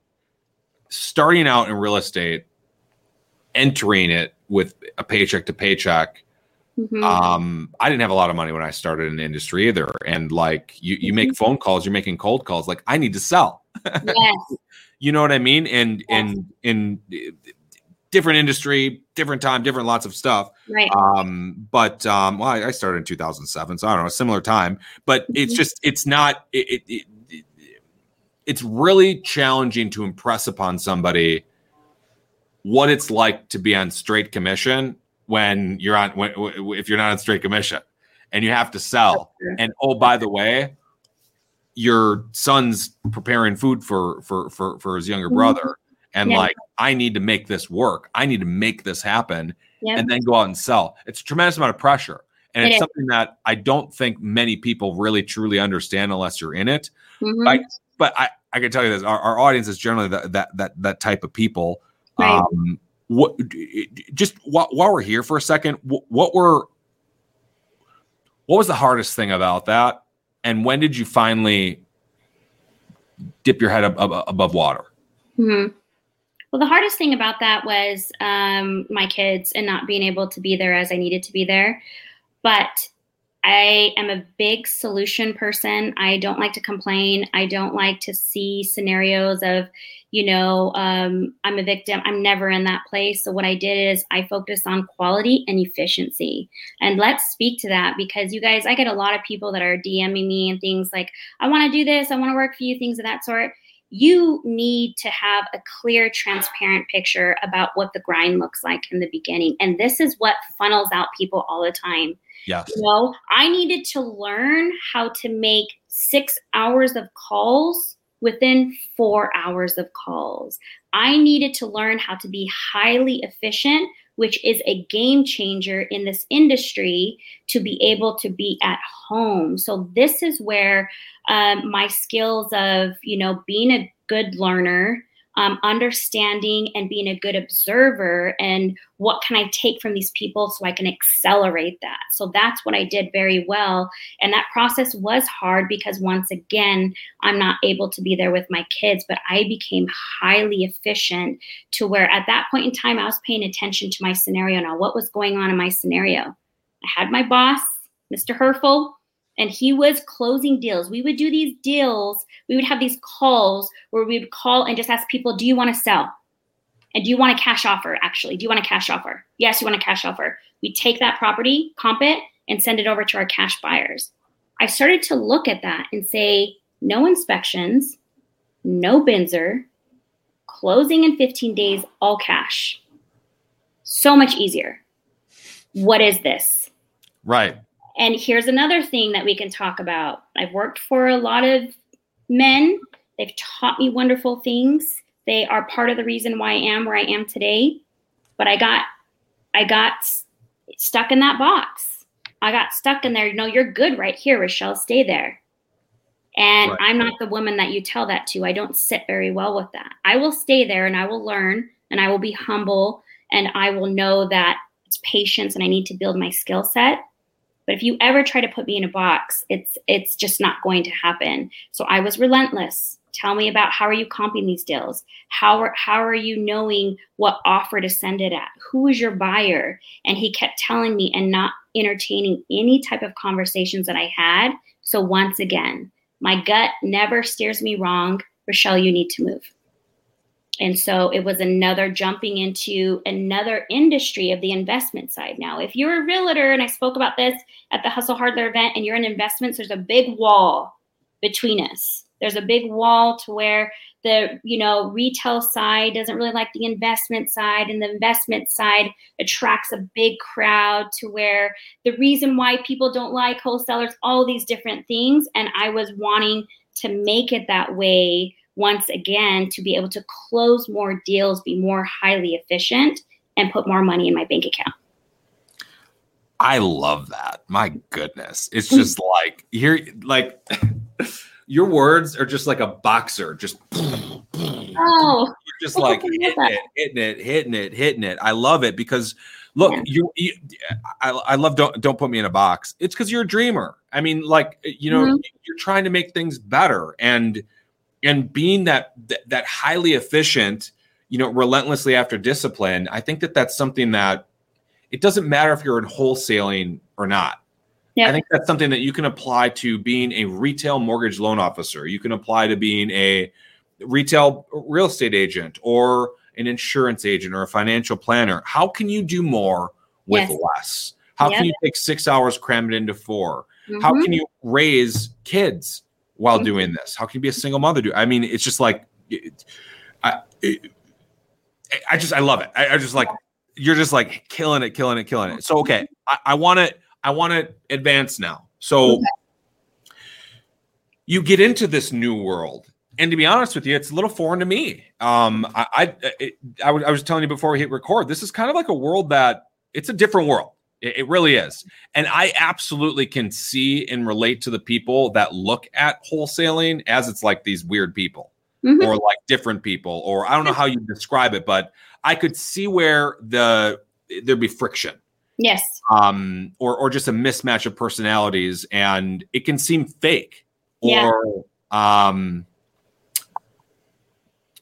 starting out in real estate, entering it with a paycheck to paycheck, mm-hmm. um, I didn't have a lot of money when I started in the industry either. And like you, you make mm-hmm. phone calls, you're making cold calls. Like I need to sell. Yes. you know what I mean? And yes. in in different industry, different time, different lots of stuff. Right. Um, but um, well, I, I started in 2007, so I don't know, a similar time. But mm-hmm. it's just, it's not. It, it, it's really challenging to impress upon somebody what it's like to be on straight commission when you're on when, if you're not on straight commission and you have to sell and oh by the way your son's preparing food for for for for his younger mm-hmm. brother and yeah. like I need to make this work. I need to make this happen yep. and then go out and sell. It's a tremendous amount of pressure. And it it's is. something that I don't think many people really truly understand unless you're in it. Mm-hmm. But, but I, I can tell you this: our, our audience is generally that that that that type of people. Right. Um, what just while, while we're here for a second, what, what were what was the hardest thing about that, and when did you finally dip your head up, up, above water? hmm Well, the hardest thing about that was um, my kids and not being able to be there as I needed to be there. But I am a big solution person. I don't like to complain. I don't like to see scenarios of, you know, um, I'm a victim. I'm never in that place. So what I did is I focused on quality and efficiency. And let's speak to that because you guys, I get a lot of people that are DMing me and things like, I want to do this. I want to work for you, things of that sort. You need to have a clear, transparent picture about what the grind looks like in the beginning. And this is what funnels out people all the time Yes. You know, I needed to learn how to make six hours of calls within four hours of calls. I needed to learn how to be highly efficient, which is a game changer in this industry to be able to be at home. So this is where um, my skills of, you know, being a good learner, um, understanding and being a good observer and what can i take from these people so i can accelerate that. So that's what i did very well. And that process was hard because once again i'm not able to be there with my kids but i became highly efficient to where at that point in time i was paying attention to my scenario. Now what was going on in my scenario? I had my boss mr herfel and he was closing deals. We would do these deals. We would have these calls where we would call and just ask people, "Do you want to sell? And do you want a cash offer? Actually, do you want a cash offer? Yes, you want a cash offer. We take that property, comp it, and send it over to our cash buyers." I started to look at that and say, "No inspections, no BINSR, closing in 15 days, all cash. So much easier. What is this?" Right. And here's another thing that we can talk about. I've worked for a lot of men. They've taught me wonderful things. They are part of the reason why I am where I am today. But I got I got stuck in that box. I got stuck in there. No, you're good right here, Rochelle. Stay there. And right. I'm not the woman that you tell that to. I don't sit very well with that. I will stay there and I will learn and I will be humble and I will know that it's patience and I need to build my skill set but if you ever try to put me in a box, it's it's just not going to happen. So I was relentless. Tell me about how are you comping these deals? How are how are you knowing what offer to send it at? Who is your buyer? And he kept telling me and not entertaining any type of conversations that I had. So once again, my gut never steers me wrong. Rochelle, you need to move. And so it was another jumping into another industry of the investment side. Now, if you're a realtor, and I spoke about this at the Hustle Harder event, and you're in investments, there's a big wall between us. There's a big wall to where the you know retail side doesn't really like the investment side, and the investment side attracts a big crowd to where the reason why people don't like wholesalers, all these different things. And I was wanting to make it that way once again to be able to close more deals, be more highly efficient, and put more money in my bank account. I love that. My goodness. It's mm. just like here like your words are just like a boxer, just oh, you're just like hitting it, hitting it, hitting it, hitting it. I love it because look, yeah. you, you, I, I love don't don't put me in a box. It's because you're a dreamer. I mean, like you know, mm-hmm. you're trying to make things better, and and being that, that that highly efficient you know relentlessly after discipline i think that that's something that it doesn't matter if you're in wholesaling or not yeah. i think that's something that you can apply to being a retail mortgage loan officer you can apply to being a retail real estate agent or an insurance agent or a financial planner how can you do more with yes. less how yep. can you take six hours cram it into 4 mm-hmm. how can you raise kids while mm-hmm. doing this? How can you be a single mother? Do I mean it's just like it, I it, I just I love it. I, I, just like you're just like killing it, killing it, killing it. So okay, I want to I want to advance now. So okay. you get into this new world and to be honest with you, it's a little foreign to me. Um, I I, it, I, w- I was telling you before we hit record, this is kind of like a world that it's a different world. It, it, really is, and I absolutely can see and relate to the people that look at wholesaling as it's like these weird people mm-hmm. or like different people, or I don't know how you describe it, but I could see where the there'd be friction. Yes. Um, or or just a mismatch of personalities, and it can seem fake. Yeah. Or um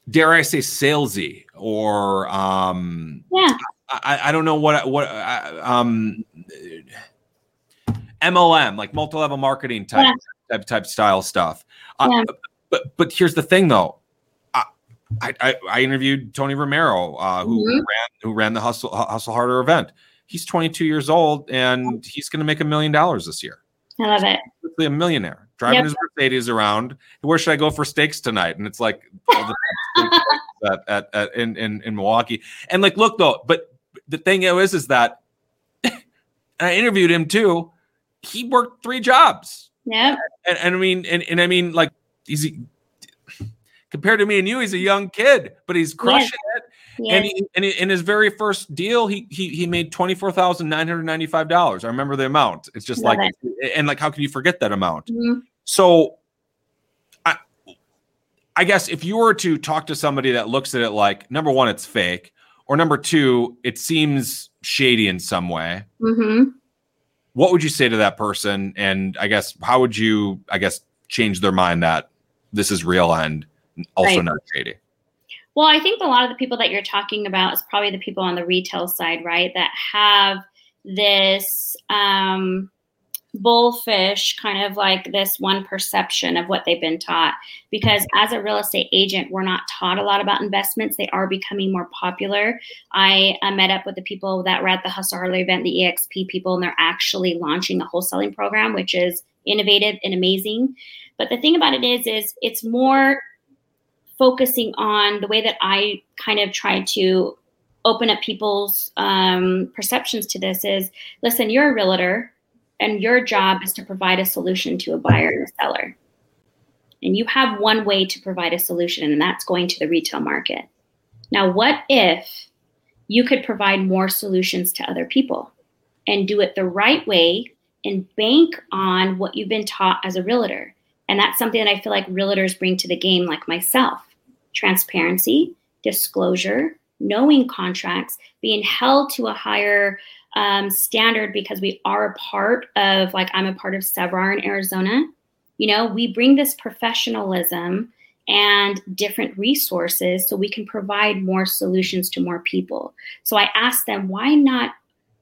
dare I say salesy or um yeah I, I don't know what what uh, um MLM like multi-level marketing type yeah. type type style stuff. Uh. But but here's the thing though. I, I, I interviewed Tony Romero, uh, who mm-hmm. ran who ran the Hustle Hustle Harder event. He's 22 years old and he's going to make a million dollars this year. I love it. A millionaire driving yep. his Mercedes around. Where should I go for steaks tonight? And it's like at, at, at, in, in in Milwaukee. And like, look though, but the thing is, is that I interviewed him too. He worked three jobs. Yeah. And, and I mean, and, and I mean, like, he's compared to me and you, he's a young kid, but he's crushing yes. it. Yes. And, he, and he, in his very first deal, he he he made twenty four thousand nine hundred ninety five dollars. I remember the amount. It's just Love like, it. and like, how can you forget that amount? Mm-hmm. So, I I guess if you were to talk to somebody that looks at it like number one, it's fake, or number two, it seems shady in some way. Mm-hmm. What would you say to that person? And I guess how would you, I guess, change their mind that this is real and also right. not shady? Well, I think a lot of the people that you're talking about is probably the people on the retail side, right? That have this um, bullfish kind of like this one perception of what they've been taught. Because as a real estate agent, we're not taught a lot about investments. They are becoming more popular. I uh, met up with the people that were at the Hustle Harder event, the EXP people, and they're actually launching a wholesaling program, which is innovative and amazing. But the thing about it is, is it's more focusing on the way that I kind of try to open up people's um, perceptions to this is listen, you're a realtor and your job is to provide a solution to a buyer and a seller. And you have one way to provide a solution, and that's going to the retail market. Now, what if you could provide more solutions to other people and do it the right way and bank on what you've been taught as a realtor? And that's something that I feel like realtors bring to the game, like myself transparency, disclosure, knowing contracts, being held to a higher um, standard because we are a part of, like, I'm a part of SEVRAR in Arizona. You know, we bring this professionalism and different resources so we can provide more solutions to more people. So I asked them, why not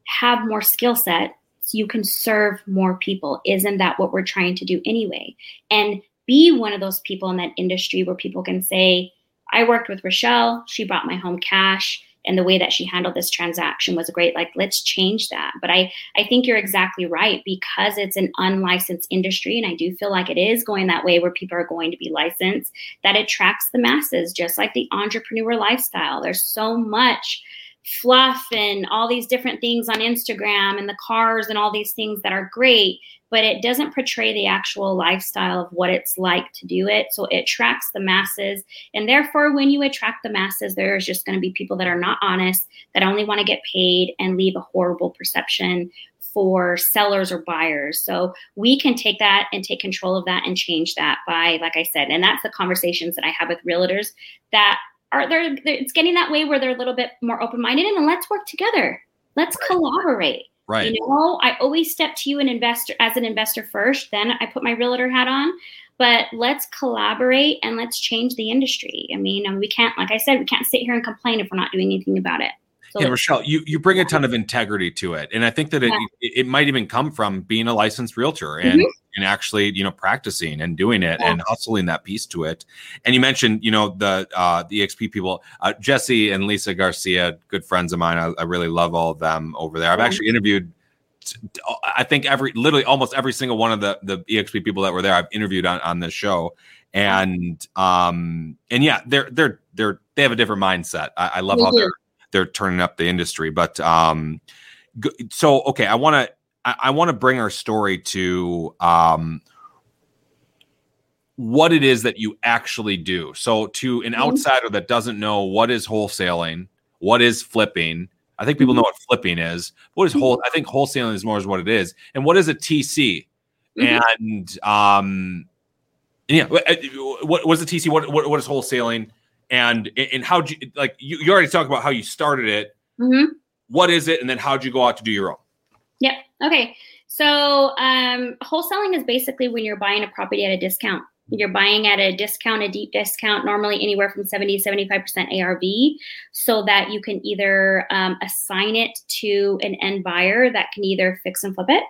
have more skill set so you can serve more people? Isn't that what we're trying to do anyway? And be one of those people in that industry where people can say, I worked with Rochelle. She brought my home cash and the way that she handled this transaction was great. Like let's change that. But i i think you're exactly right. Because it's an unlicensed industry and i do feel like it is going that way where people are going to be licensed that attracts the masses just like the entrepreneur lifestyle. There's so much fluff and all these different things on Instagram and the cars and all these things that are great, but it doesn't portray the actual lifestyle of what it's like to do it. So it attracts the masses. And therefore, when you attract the masses, there's just going to be people that are not honest, that only want to get paid and leave a horrible perception for sellers or buyers. So we can take that and take control of that and change that by, like I said, and that's the conversations that I have with realtors that are there it's getting that way where they're a little bit more open-minded and let's work together let's right. collaborate right you know i always step to you an investor as an investor first then i put my realtor hat on but let's collaborate and let's change the industry i mean we can't like i said we can't sit here and complain if we're not doing anything about it so yeah, Rochelle, you, you bring a ton of integrity to it. And I think that it, yeah. it, it, might even come from being a licensed realtor and, mm-hmm. And actually, you know, practicing and doing it yeah. and hustling that piece to it. And you mentioned, you know, the uh, the EXP people, uh, Jesse and Lisa Garcia, good friends of mine. I, I really love all of them over there. I've actually interviewed I think every literally almost every single one of the the EXP people that were there I've interviewed on on this show and um and yeah they're they're they're they have a different mindset I, I love how they're they're turning up the industry. But um, so okay, I want to I, I want to bring our story to um, what it is that you actually do. So, to an mm-hmm. outsider that doesn't know what is wholesaling, what is flipping, I think people mm-hmm. know what flipping is. What is whole? I think wholesaling is more is what it is. And what is a TC? Mm-hmm. And um, yeah, uh, what was the TC? What, what what is wholesaling? And and how you like you, you already talked about how you started it. Mm-hmm. What is it? And then how'd you go out to do your own? Yep. Okay. So um, wholesaling is basically when you're buying a property at a discount. You're buying at a discount, a deep discount, normally anywhere from 70 to 75% ARV, so that you can either um, assign it to an end buyer that can either fix and flip it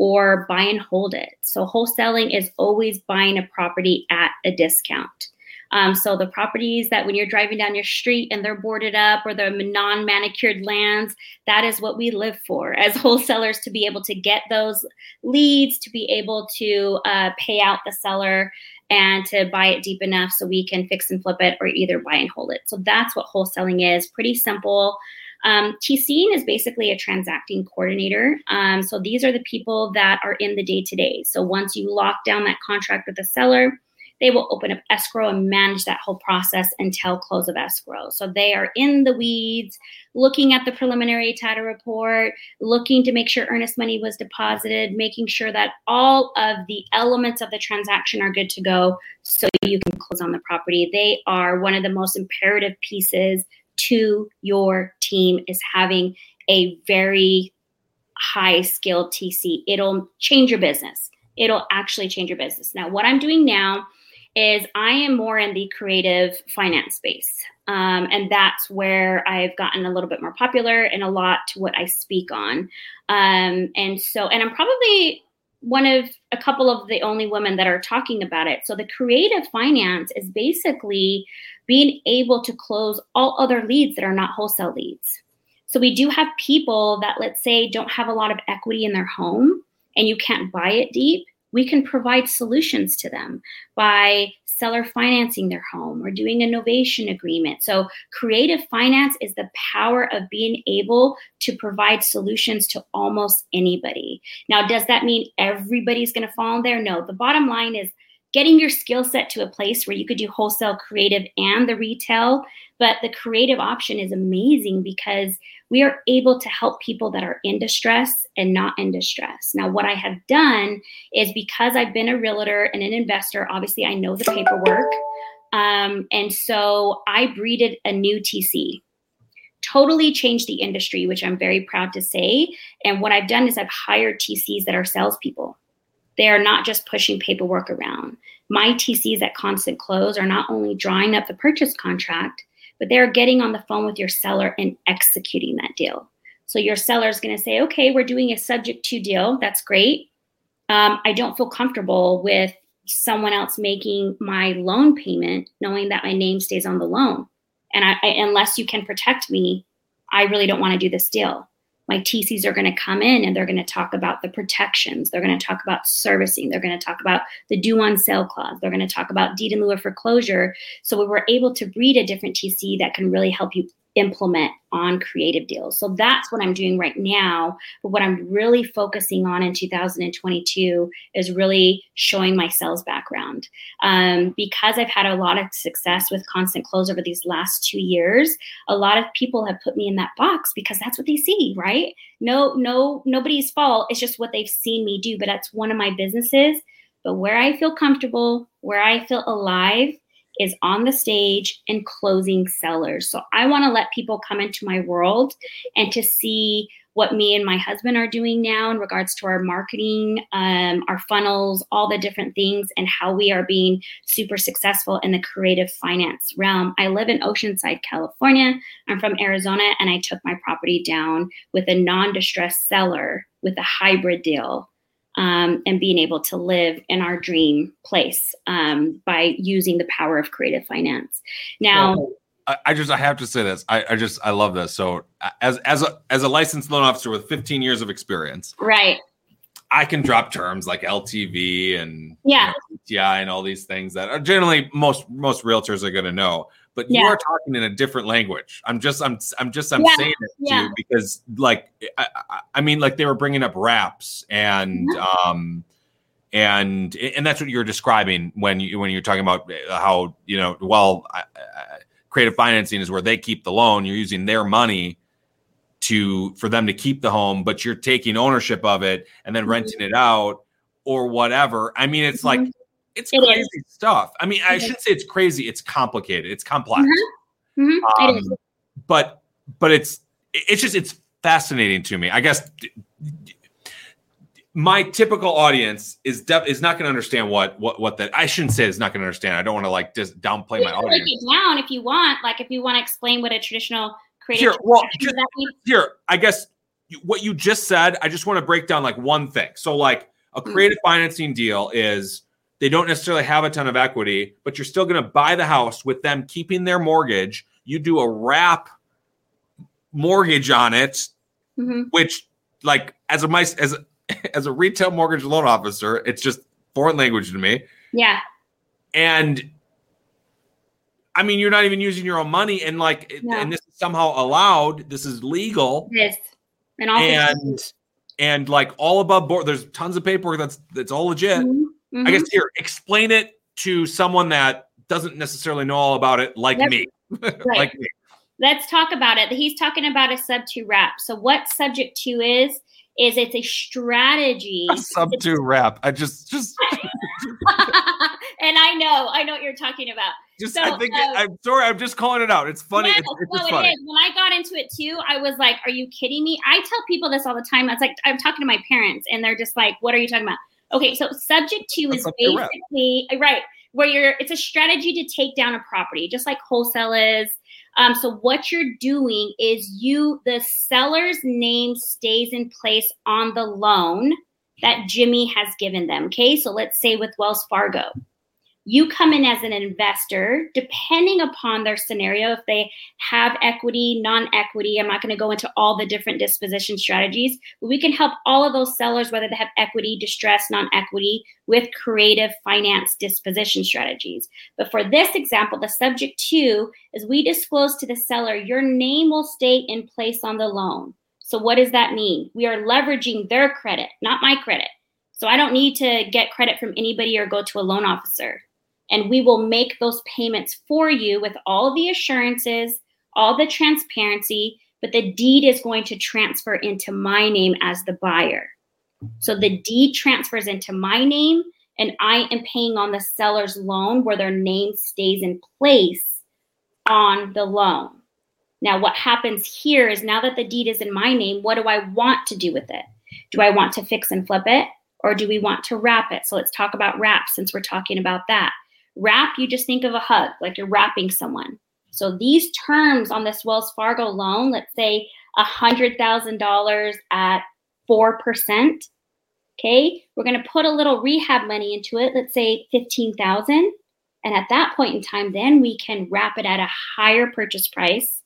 or buy and hold it. So wholesaling is always buying a property at a discount. Um, so the properties that when you're driving down your street and they're boarded up or the non-manicured lands, that is what we live for as wholesalers to be able to get those leads, to be able to uh, pay out the seller and to buy it deep enough so we can fix and flip it or either buy and hold it. So that's what wholesaling is. Pretty simple. Um, TCing is basically a transacting coordinator. Um, so these are the people that are in the day to day. So once you lock down that contract with the seller, they will open up escrow and manage that whole process until close of escrow. So they are in the weeds, looking at the preliminary title report, looking to make sure earnest money was deposited, making sure that all of the elements of the transaction are good to go so you can close on the property. They are one of the most imperative pieces to your team is having a very high skilled TC. It'll change your business. It'll actually change your business. Now, what I'm doing now is I am more in the creative finance space. Um, and that's where I've gotten a little bit more popular and a lot to what I speak on. Um, and so, and I'm probably one of a couple of the only women that are talking about it. So, the creative finance is basically being able to close all other leads that are not wholesale leads. So, we do have people that, let's say, don't have a lot of equity in their home and you can't buy it deep we can provide solutions to them by seller financing their home or doing a novation agreement. So, creative finance is the power of being able to provide solutions to almost anybody. Now, does that mean everybody's going to fall in there? No. The bottom line is getting your skill set to a place where you could do wholesale creative and the retail. But the creative option is amazing because we are able to help people that are in distress and not in distress. Now, what I have done is because I've been a realtor and an investor, obviously I know the paperwork. Um, and so I breeded a new TC. Totally changed the industry, which I'm very proud to say. And what I've done is I've hired TCs that are salespeople. They are not just pushing paperwork around. My TCs at Constant Close are not only drawing up the purchase contract, but they're getting on the phone with your seller and executing that deal. So your seller is going to say, okay, we're doing a subject to deal. That's great. Um, I don't feel comfortable with someone else making my loan payment, knowing that my name stays on the loan. And I, I, unless you can protect me, I really don't want to do this deal my TCs are going to come in and they're going to talk about the protections. They're going to talk about servicing. They're going to talk about the due on sale clause. They're going to talk about deed in lieu of foreclosure. So we were able to breed a different TC that can really help you implement on creative deals. So that's what I'm doing right now. But what I'm really focusing on in 2022 is really showing my sales background. Um, because I've had a lot of success with Constant Close over these last two years, a lot of people have put me in that box because that's what they see, right? No, no, nobody's fault. It's just what they've seen me do. But that's one of my businesses. But where I feel comfortable, where I feel alive, is on the stage and closing sellers. So I want to let people come into my world and to see what me and my husband are doing now in regards to our marketing, um, our funnels, all the different things, and how we are being super successful in the creative finance realm. I live in Oceanside, California. I'm from Arizona, and I took my property down with a non distressed seller with a hybrid deal um, and being able to live in our dream place um, by using the power of creative finance. Now, well, I, I, just I have to say this. I, I just I love this. So as as a as a licensed loan officer with 15 years of experience, right? I can drop terms like LTV and yeah, you know, and all these things that are generally most most realtors are going to know but yeah. you are talking in a different language. I'm just, I'm, I'm just, I'm yeah. saying it yeah. to you because, like, I, I, mean, like they were bringing up wraps and, mm-hmm. um, and and that's what you're describing when you when you're talking about how you know well I, I, creative financing is where they keep the loan you're using their money to for them to keep the home but you're taking ownership of it and then mm-hmm. renting it out or whatever i mean it's mm-hmm. like it's it crazy is. stuff i mean i shouldn't say it's crazy it's complicated it's complex mm-hmm. mm-hmm. Um, but but it's it's just it's fascinating to me i guess my typical audience is def- is not going to understand what what what that I shouldn't say is not going to understand. I don't want to like just downplay my audience. Break it down if you want, like if you want to explain what a traditional creative. Here, well, just, here, I guess what you just said. I just want to break down like one thing. So, like a hmm. creative mm-hmm. financing deal is they don't necessarily have a ton of equity, but you're still going to buy the house with them keeping their mortgage. You do a wrap mortgage on it, mm-hmm. which like as a as as a retail mortgage loan officer, it's just foreign language to me. Yeah. And I mean, you're not even using your own money, and like, and this is somehow allowed. This is legal. Yes. And and and like all above board. There's tons of paperwork that's that's all legit. Mm-hmm. Mm-hmm. I guess here, explain it to someone that doesn't necessarily know all about it, like me. like me. Let's talk about it. He's talking about a sub to wrap. So what subject to is is it's a strategy. A sub to wrap. I just just. and I know, I know what you're talking about. Just, so, I think um, I'm sorry. I'm just calling it out. It's funny. Yeah, it's, it's well, funny. It is. When I got into it too, I was like, "Are you kidding me?" I tell people this all the time. I was like, I'm talking to my parents, and they're just like, "What are you talking about?" Okay, so subject to That's is basically right where you're. It's a strategy to take down a property, just like wholesale is um, so what you're doing is you the seller's name stays in place on the loan that Jimmy has given them. Okay, so let's say with Wells Fargo, you come in as an investor, depending upon their scenario, if they have equity, non equity. I'm not going to go into all the different disposition strategies, but we can help all of those sellers, whether they have equity, distress, non equity, with creative finance disposition strategies. But for this example, the subject to is we disclose to the seller your name will stay in place on the loan. So, what does that mean? We are leveraging their credit, not my credit. So, I don't need to get credit from anybody or go to a loan officer and we will make those payments for you with all the assurances, all the transparency, but the deed is going to transfer into my name as the buyer. So the deed transfers into my name, and I am paying on the seller's loan where their name stays in place on the loan. Now, what happens here is now that the deed is in my name, what do I want to do with it? Do I want to fix and flip it? Or do we want to wrap it? So let's talk about wrap since we're talking about that. Wrap, you just think of a hug, like you're wrapping someone. So these terms on this Wells Fargo loan, let's say $100,000 at 4%. Okay, we're going to put a little rehab money into it, let's say 15,000. And at that point in time, then we can wrap it at a higher purchase price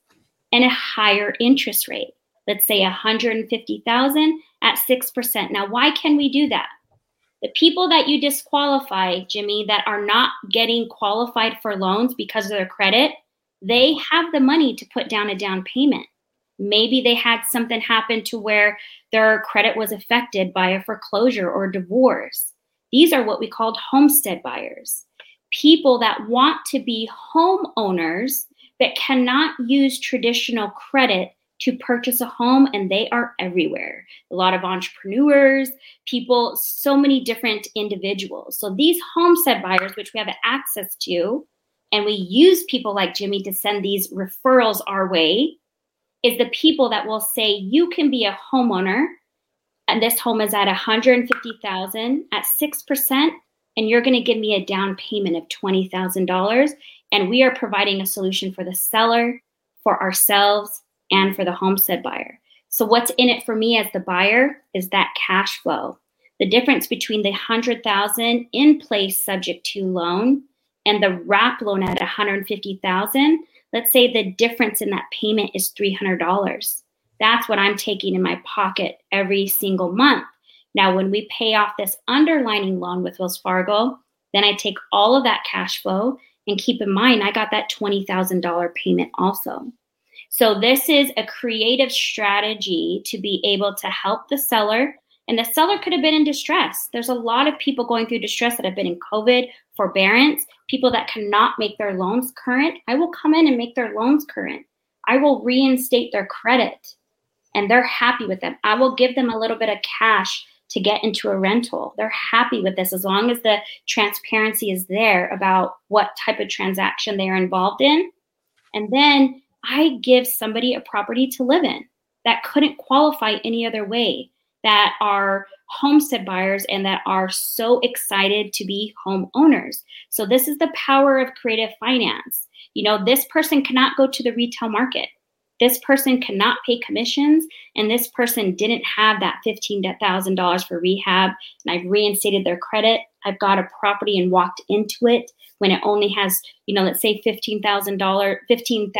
and a higher interest rate. Let's say 150,000 at 6%. Now, why can we do that? The people that you disqualify, Jimmy, that are not getting qualified for loans because of their credit, they have the money to put down a down payment. Maybe they had something happen to where their credit was affected by a foreclosure or divorce. These are what we called homestead buyers. People that want to be homeowners but cannot use traditional credit to purchase a home, and they are everywhere. A lot of entrepreneurs, people, so many different individuals. So these homestead buyers, which we have access to, and we use people like Jimmy to send these referrals our way, is the people that will say, you can be a homeowner, and this home is at 150,000 at 6%, and you're going to give me a down payment of $20,000. And we are providing a solution for the seller, for ourselves, and for the homestead buyer. So, what's in it for me as the buyer is that cash flow. The difference between the 100,000 in place subject to loan and the wrap loan at 150,000, let's say the difference in that payment is $300. That's what I'm taking in my pocket every single month. Now, when we pay off this underlining loan with Wells Fargo, then I take all of that cash flow and keep in mind I got that $20,000 payment also. So, this is a creative strategy to be able to help the seller And the seller could have been in distress. There's a lot of people going through distress that have been in COVID, forbearance, people that cannot make their loans current. I will come in and make their loans current. I will reinstate their credit and they're happy with them. I will give them a little bit of cash to get into a rental. They're happy with this as long as the transparency is there about what type of transaction they are involved in. And then I give somebody a property to live in that couldn't qualify any other way, that are homestead buyers and that are so excited to be homeowners. So, this is the power of creative finance. You know, this person cannot go to the retail market this person cannot pay commissions and this person didn't have that $15,000 for rehab and I've reinstated their credit. I've got a property and walked into it when it only has, you know, let's say $15,000, 15,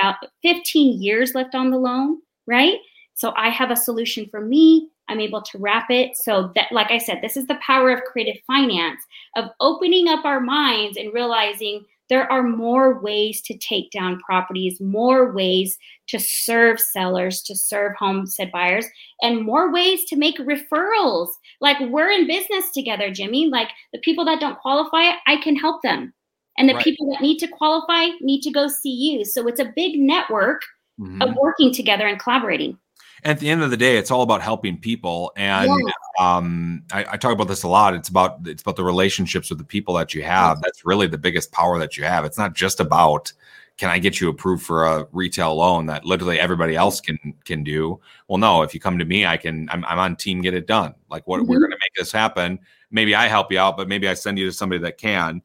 15 years left on the loan, right? So I have a solution for me. I'm able to wrap it. So that, like I said, this is the power of creative finance, of opening up our minds and realizing there are more ways to take down properties, more ways to serve sellers, to serve homestead buyers, and more ways to make referrals. Like we're in business together, Jimmy. Like the people that don't qualify, I can help them. And the right. people that need to qualify need to go see you. So it's a big network mm-hmm. of working together and collaborating at the end of the day, it's all about helping people. And yeah. um, I, I, talk about this a lot. It's about it's about the relationships with the people that you have. That's really the biggest power that you have. It's not just about can I get you approved for a retail loan that literally everybody else can can do. Well, no. If you come to me, I can. I'm, I'm on team. Get it done. Like what mm-hmm. we're going to make this happen. Maybe I help you out, but maybe I send you to somebody that can.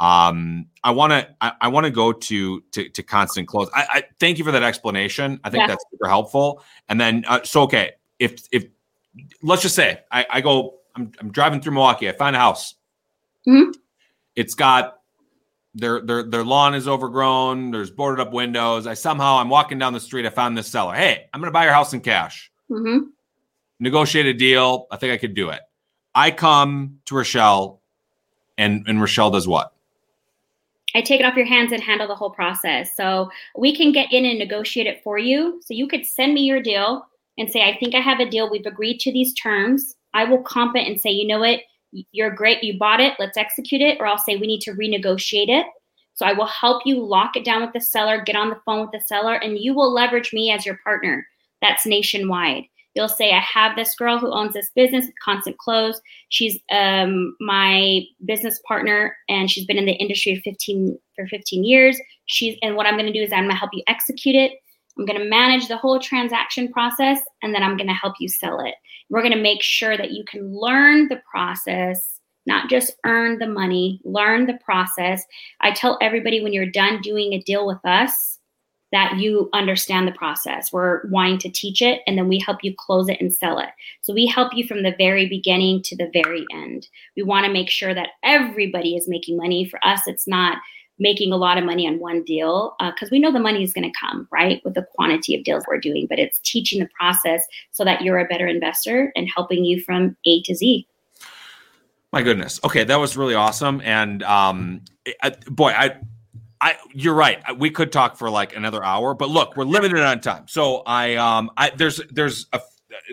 Um, I want to I, I want to go to, to to constant close. I, I, thank you for that explanation. I think yeah. that's super helpful. And then uh, so okay, if if let's just say I, I go I'm I'm driving through Milwaukee. I find a house. Mm-hmm. It's got their their their lawn is overgrown. There's boarded up windows. I somehow I'm walking down the street. I found this seller. Hey, I'm gonna buy your house in cash. Mm-hmm. Negotiate a deal. I think I could do it. I come to Rochelle, and and Rochelle does what? I take it off your hands and handle the whole process. So we can get in and negotiate it for you. So you could send me your deal and say, I think I have a deal. We've agreed to these terms. I will comp it and say, you know what? You're great. You bought it. Let's execute it. Or I'll say, we need to renegotiate it. So I will help you lock it down with the seller, get on the phone with the seller, and you will leverage me as your partner. That's nationwide. You'll say, I have this girl who owns this business, Constant Close. She's um, my business partner, and she's been in the industry 15 for 15 years. She's and what I'm going to do is I'm going to help you execute it. I'm going to manage the whole transaction process, and then I'm going to help you sell it. We're going to make sure that you can learn the process not just earn the money, learn the process. I tell everybody when you're done doing a deal with us, that you understand the process. We're wanting to teach it and then we help you close it and sell it. So we help you from the very beginning to the very end. We want to make sure that everybody is making money. For us, it's not making a lot of money on one deal because uh, we know the money is going to come, right, with the quantity of deals we're doing, but it's teaching the process so that you're a better investor and helping you from A to Z. My goodness. Okay, that was really awesome. And um, I, boy, I I you're right. We could talk for like another hour, but look, we're limited on time. So I um I there's there's a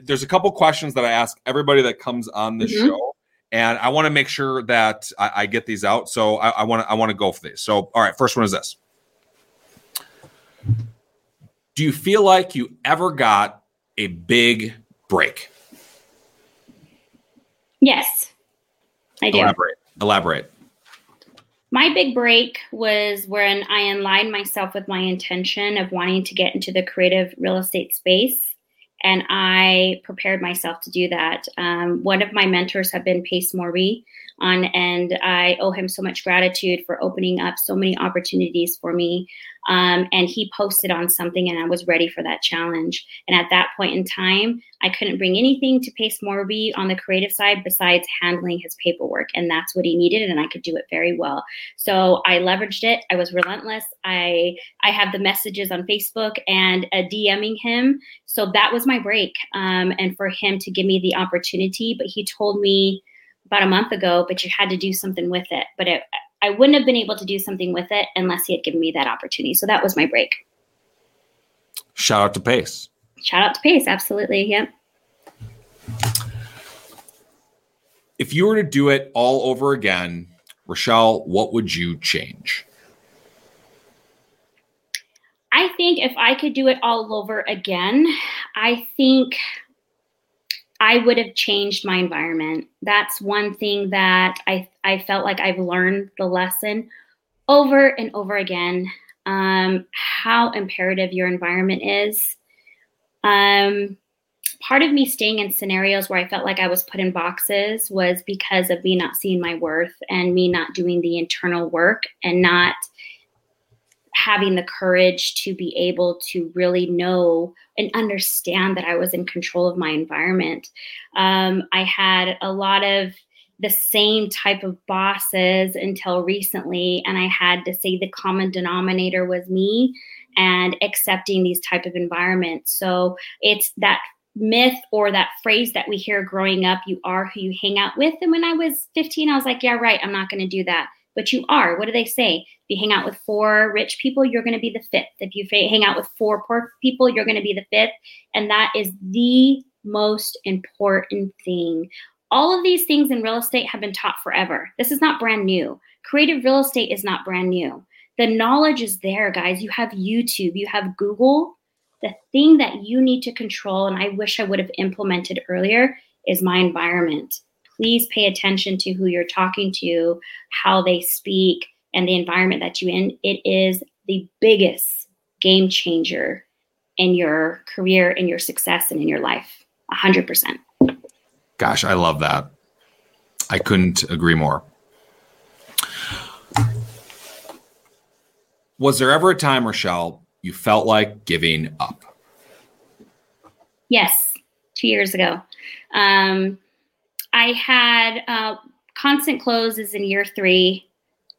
there's a couple questions that I ask everybody that comes on the mm-hmm. show, and I want to make sure that I, I, get these out. So I want to I want to go for these. So all right, first one is this: Do you feel like you ever got a big break? Yes, I do. Elaborate. Elaborate. My big break was when I aligned myself with my intention of wanting to get into the creative real estate space. And I prepared myself to do that. Um, one of my mentors have been Pace Morby on, and I owe him so much gratitude for opening up so many opportunities for me. Um, and he posted on something, and I was ready for that challenge. And at that point in time, I couldn't bring anything to Pace Morby on the creative side besides handling his paperwork, and that's what he needed, and I could do it very well. So I leveraged it. I was relentless. I I have the messages on Facebook and uh, DMing him. So that was my break, um, and for him to give me the opportunity. But he told me about a month ago, but you had to do something with it. But it, I wouldn't have been able to do something with it unless he had given me that opportunity. So that was my break. Shout out to Pace. Shout out to Pace. Absolutely. Yep. if you were to do it all over again, Rochelle, what would you change? I think if I could do it all over again, I think I would have changed my environment. That's one thing that I, I felt like I've learned the lesson over and over again um, how imperative your environment is. Um, part of me staying in scenarios where I felt like I was put in boxes was because of me not seeing my worth and me not doing the internal work and not having the courage to be able to really know and understand that I was in control of my environment. Um, I had a lot of the same type of bosses until recently, and I had to say the common denominator was me and accepting these type of environments. So it's that myth or that phrase that we hear growing up you are who you hang out with and when i was 15 i was like yeah right i'm not going to do that but you are. What do they say? If you hang out with four rich people, you're going to be the fifth. If you hang out with four poor people, you're going to be the fifth. And that is the most important thing. All of these things in real estate have been taught forever. This is not brand new. Creative real estate is not brand new. The knowledge is there, guys. You have YouTube, you have Google. The thing that you need to control, and I wish I would have implemented earlier, is my environment please pay attention to who you're talking to, how they speak, and the environment that you're in. It is the biggest game changer in your career, in your success, and in your life. 100%. Gosh, I love that. I couldn't agree more. Was there ever a time, Rochelle, you felt like giving up? Yes, two years ago. Um, I had uh, constant closes in year three.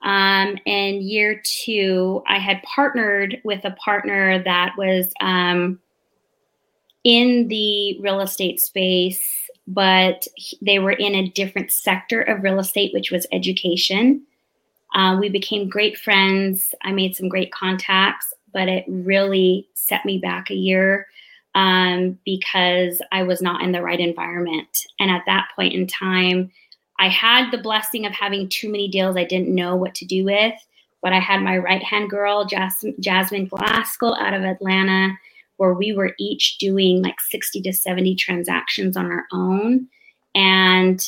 Um, and year two, I had partnered with a partner that was um, in the real estate space, but they were in a different sector of real estate, which was education. Uh, we became great friends. I made some great contacts, but it really set me back a year um, because I was not in the right environment. And at that point in time, I had the blessing of having too many deals I didn't know what to do with. But I had my right hand girl, Jas- Jasmine Glasgow, out of Atlanta, where we were each doing like 60 to 70 transactions on our own. And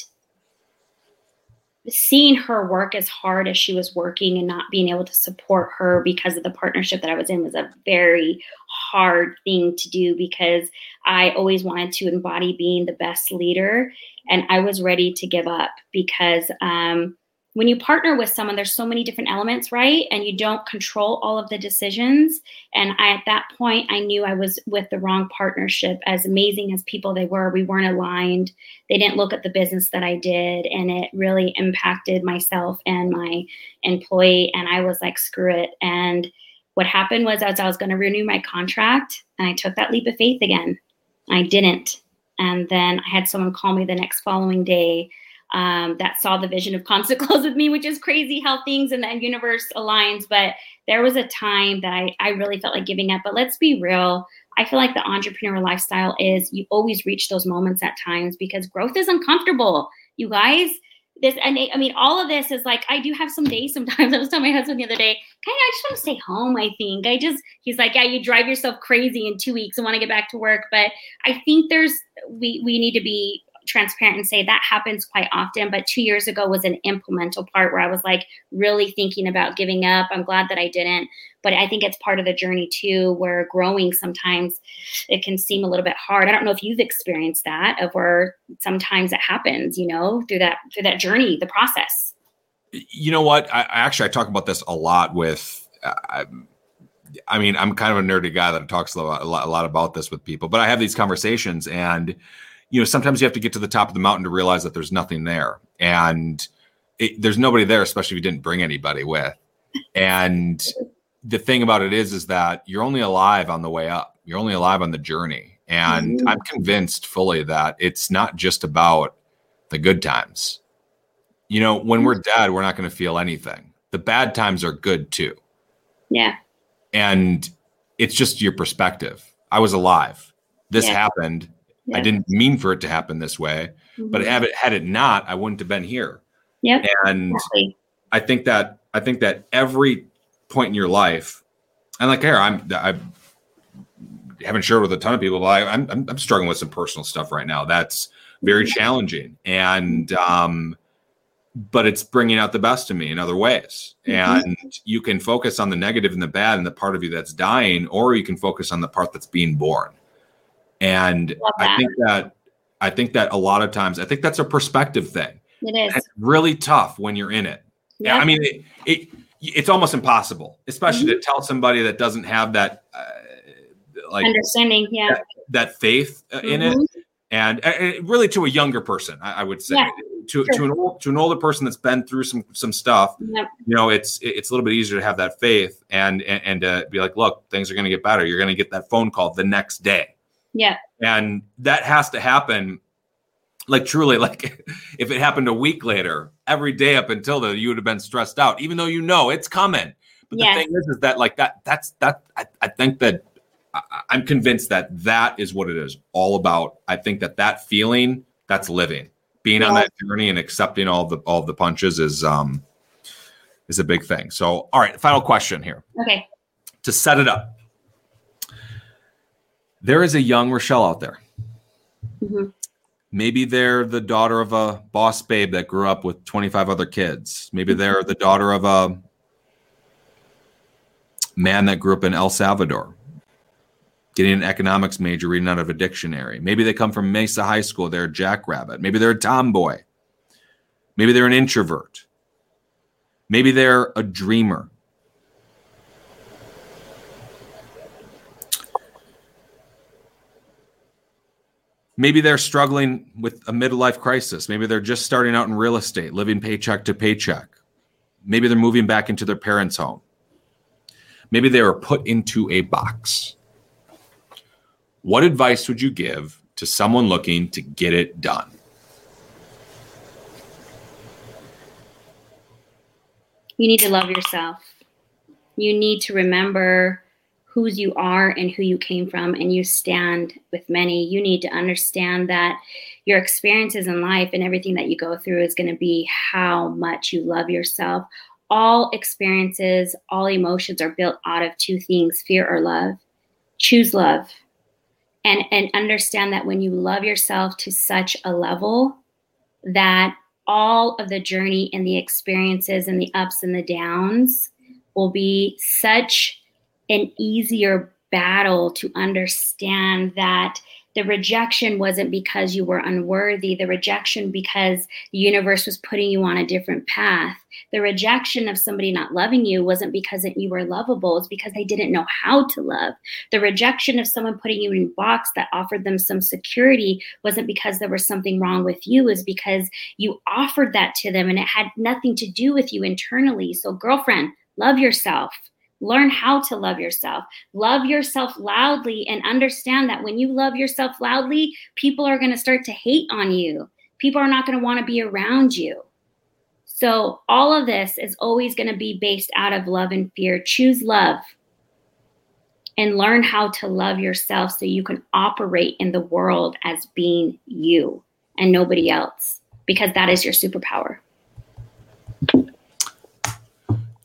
seeing her work as hard as she was working and not being able to support her because of the partnership that I was in was a very hard thing to do because I always wanted to embody being the best leader and I was ready to give up because um, when you partner with someone, there's so many different elements, right? And you don't control all of the decisions. And I, at that point, I knew I was with the wrong partnership. As amazing as people they were, we weren't aligned. They didn't look at the business that I did, and it really impacted myself and my employee. And I was like, screw it. And what happened was, as I was going to renew my contract, and I took that leap of faith again. I didn't. And then I had someone call me the next following day um, that saw the vision of constant close with me, which is crazy how things in the universe aligns. But there was a time that I, I really felt like giving up. But let's be real. I feel like the entrepreneur lifestyle is you always reach those moments at times because growth is uncomfortable. You guys, this and I mean all of this is like I do have some days sometimes. I was telling my husband the other day, kind of I just want to stay home. I think I just he's like, yeah, you drive yourself crazy in two weeks and want to get back to work. But I think there's we we need to be transparent and say that happens quite often. But two years ago was an implemental part where I was like really thinking about giving up. I'm glad that I didn't. But I think it's part of the journey too, where growing sometimes it can seem a little bit hard. I don't know if you've experienced that of where sometimes it happens, you know, through that through that journey, the process. You know what? I, actually I talk about this a lot with. Uh, I mean, I'm kind of a nerdy guy that talks a lot, a lot about this with people, but I have these conversations and you know, sometimes you have to get to the top of the mountain to realize that there's nothing there. And it, there's nobody there, especially if you didn't bring anybody with. And the thing about it is, is that you're only alive on the way up. You're only alive on the journey. And mm-hmm. I'm convinced fully that it's not just about the good times. You know, when we're dead, we're not going to feel anything. The bad times are good too. Yeah. And it's just your perspective. I was alive. This yeah. happened Yeah. I didn't mean for it to happen this way, mm-hmm. but had it had it not, I wouldn't have been here. Yeah. And exactly. I think that I think that every point in your life, and like here, I'm I haven't shared with a ton of people, but I, am I'm, I'm struggling with some personal stuff right now. That's very mm-hmm. challenging, and um, but it's bringing out the best in me in other ways. Mm-hmm. And you can focus on the negative and the bad and the part of you that's dying, or you can focus on the part that's being born. And I think that I think that a lot of times I think that's a perspective thing. It is it's really tough when you're in it. Yeah, I mean it, it it's almost impossible, especially mm-hmm. to tell somebody that doesn't have that uh, like understanding, yeah, that, that faith uh, mm-hmm. in it, mm-hmm. and uh, really to a younger person, I, I would say. Yeah to, sure. to an old, to an older person that's been through some some stuff, yep. you know, it's it's a little bit easier to have that faith and and, and to be like, look, things are going to get better. You're going to get that phone call the next day. Yeah, and that has to happen. Like truly, like if it happened a week later, every day up until then, you would have been stressed out, even though you know it's coming. But the thing is, is that like that that's that I, I think that I, I'm convinced that that is what it is all about. I think that that feeling that's living being on that journey and accepting all the all the punches is um is a big thing. So, all right, final question here. Okay. To set it up, there is a young Rochelle out there. Mm-hmm. Maybe they're the daughter of a boss babe that grew up with 25 other kids. Maybe they're the daughter of a man that grew up in El Salvador getting an economics major, reading out of a dictionary. Maybe they come from Mesa High School, they're a jackrabbit. Maybe they're a tomboy. Maybe they're an introvert. Maybe they're a dreamer. Maybe they're struggling with a midlife crisis. Maybe they're just starting out in real estate, living paycheck to paycheck. Maybe they're moving back into their parents' home. Maybe they were put into a box. What advice would you give to someone looking to get it done? You need to love yourself. You need to remember whose you are and who you came from, and you stand with many. You need to understand that your experiences in life and everything that you go through is going to be how much you love yourself. All experiences, all emotions are built out of two things fear or love. Choose love and and understand that when you love yourself to such a level that all of the journey and the experiences and the ups and the downs will be such an easier battle to understand that the rejection wasn't because you were unworthy. The rejection because the universe was putting you on a different path. The rejection of somebody not loving you wasn't because you were lovable. It's because they didn't know how to love. The rejection of someone putting you in a box that offered them some security wasn't because there was something wrong with you. Is because you offered that to them and it had nothing to do with you internally. So girlfriend love yourself Learn how to love yourself. Love yourself loudly and understand that when you love yourself loudly, people are going to start to hate on you. People are not going to want to be around you. So, all of this is always going to be based out of love and fear. Choose love and learn how to love yourself so you can operate in the world as being you and nobody else, because that is your superpower.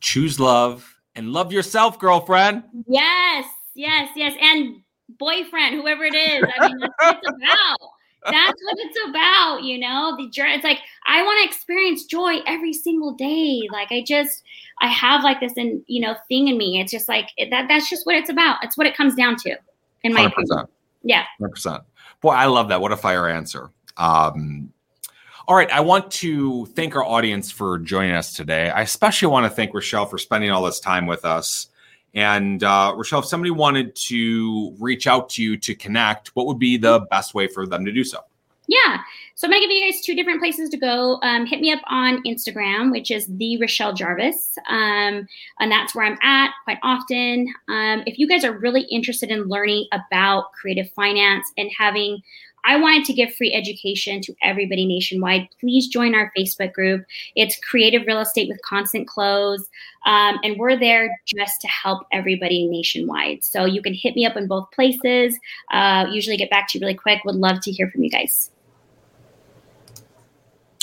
Choose love and love yourself, girlfriend. Yes, yes, yes. And boyfriend, whoever it is. I mean, that's what it's about. That's what it's about, you know. The journey. It's like I want to experience joy every single day. Like I just, I have like this, and you know, thing in me. It's just like that. That's just what it's about. It's what it comes down to, in my 100%. opinion. Yeah, hundred percent. Boy, I love that. What a fire answer. Um, all right, I want to thank our audience for joining us today. I especially want to thank Rochelle for spending all this time with us. And uh, Rochelle, if somebody wanted to reach out to you to connect, what would be the best way for them to do so? Yeah. So I'm going to give you guys two different places to go. Um, hit me up on Instagram, which is the Rochelle Jarvis. Um, and that's where I'm at quite often. Um, if you guys are really interested in learning about creative finance and having I wanted to give free education to everybody nationwide. Please join our Facebook group. It's Creative Real Estate with Constant Close. Um, and we're there just to help everybody nationwide. So you can hit me up in both places. Uh, usually get back to you really quick. Would love to hear from you guys.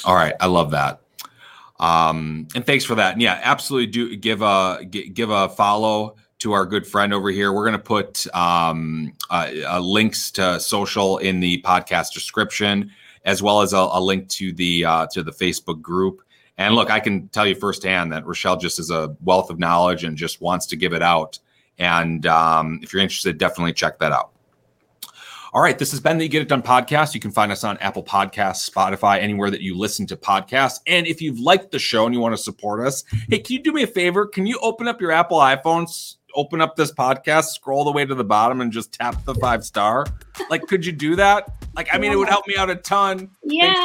All right. I love that. Um, and thanks for that. And yeah, absolutely do give a give a follow to our good friend over here. We're going to put um, uh, uh, links to social in the podcast description, as well as a, a link to the uh, to the Facebook group. And look, I can tell you firsthand that Rochelle just is a wealth of knowledge and just wants to give it out. And um, if you're interested, definitely check that out. All right, this has been the Get It Done podcast. You can find us on Apple Podcasts, Spotify, anywhere that you listen to podcasts. And if you've liked the show and you want to support us, hey, can you do me a favor? Can you open up your Apple iPhones, open up this podcast, scroll the way to the bottom, and just tap the five star? Like, could you do that? Like, I mean, it would help me out a ton. Yeah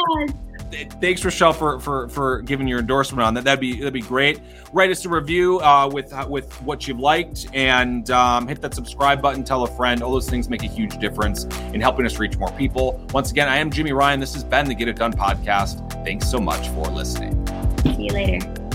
thanks Rochelle for for for giving your endorsement on that. That'd be that'd be great. Write us a review uh, with uh, with what you've liked and um, hit that subscribe button. Tell a friend. All those things make a huge difference in helping us reach more people. Once again, I am Jimmy Ryan. This has been the Get It Done podcast. Thanks so much for listening. See you later.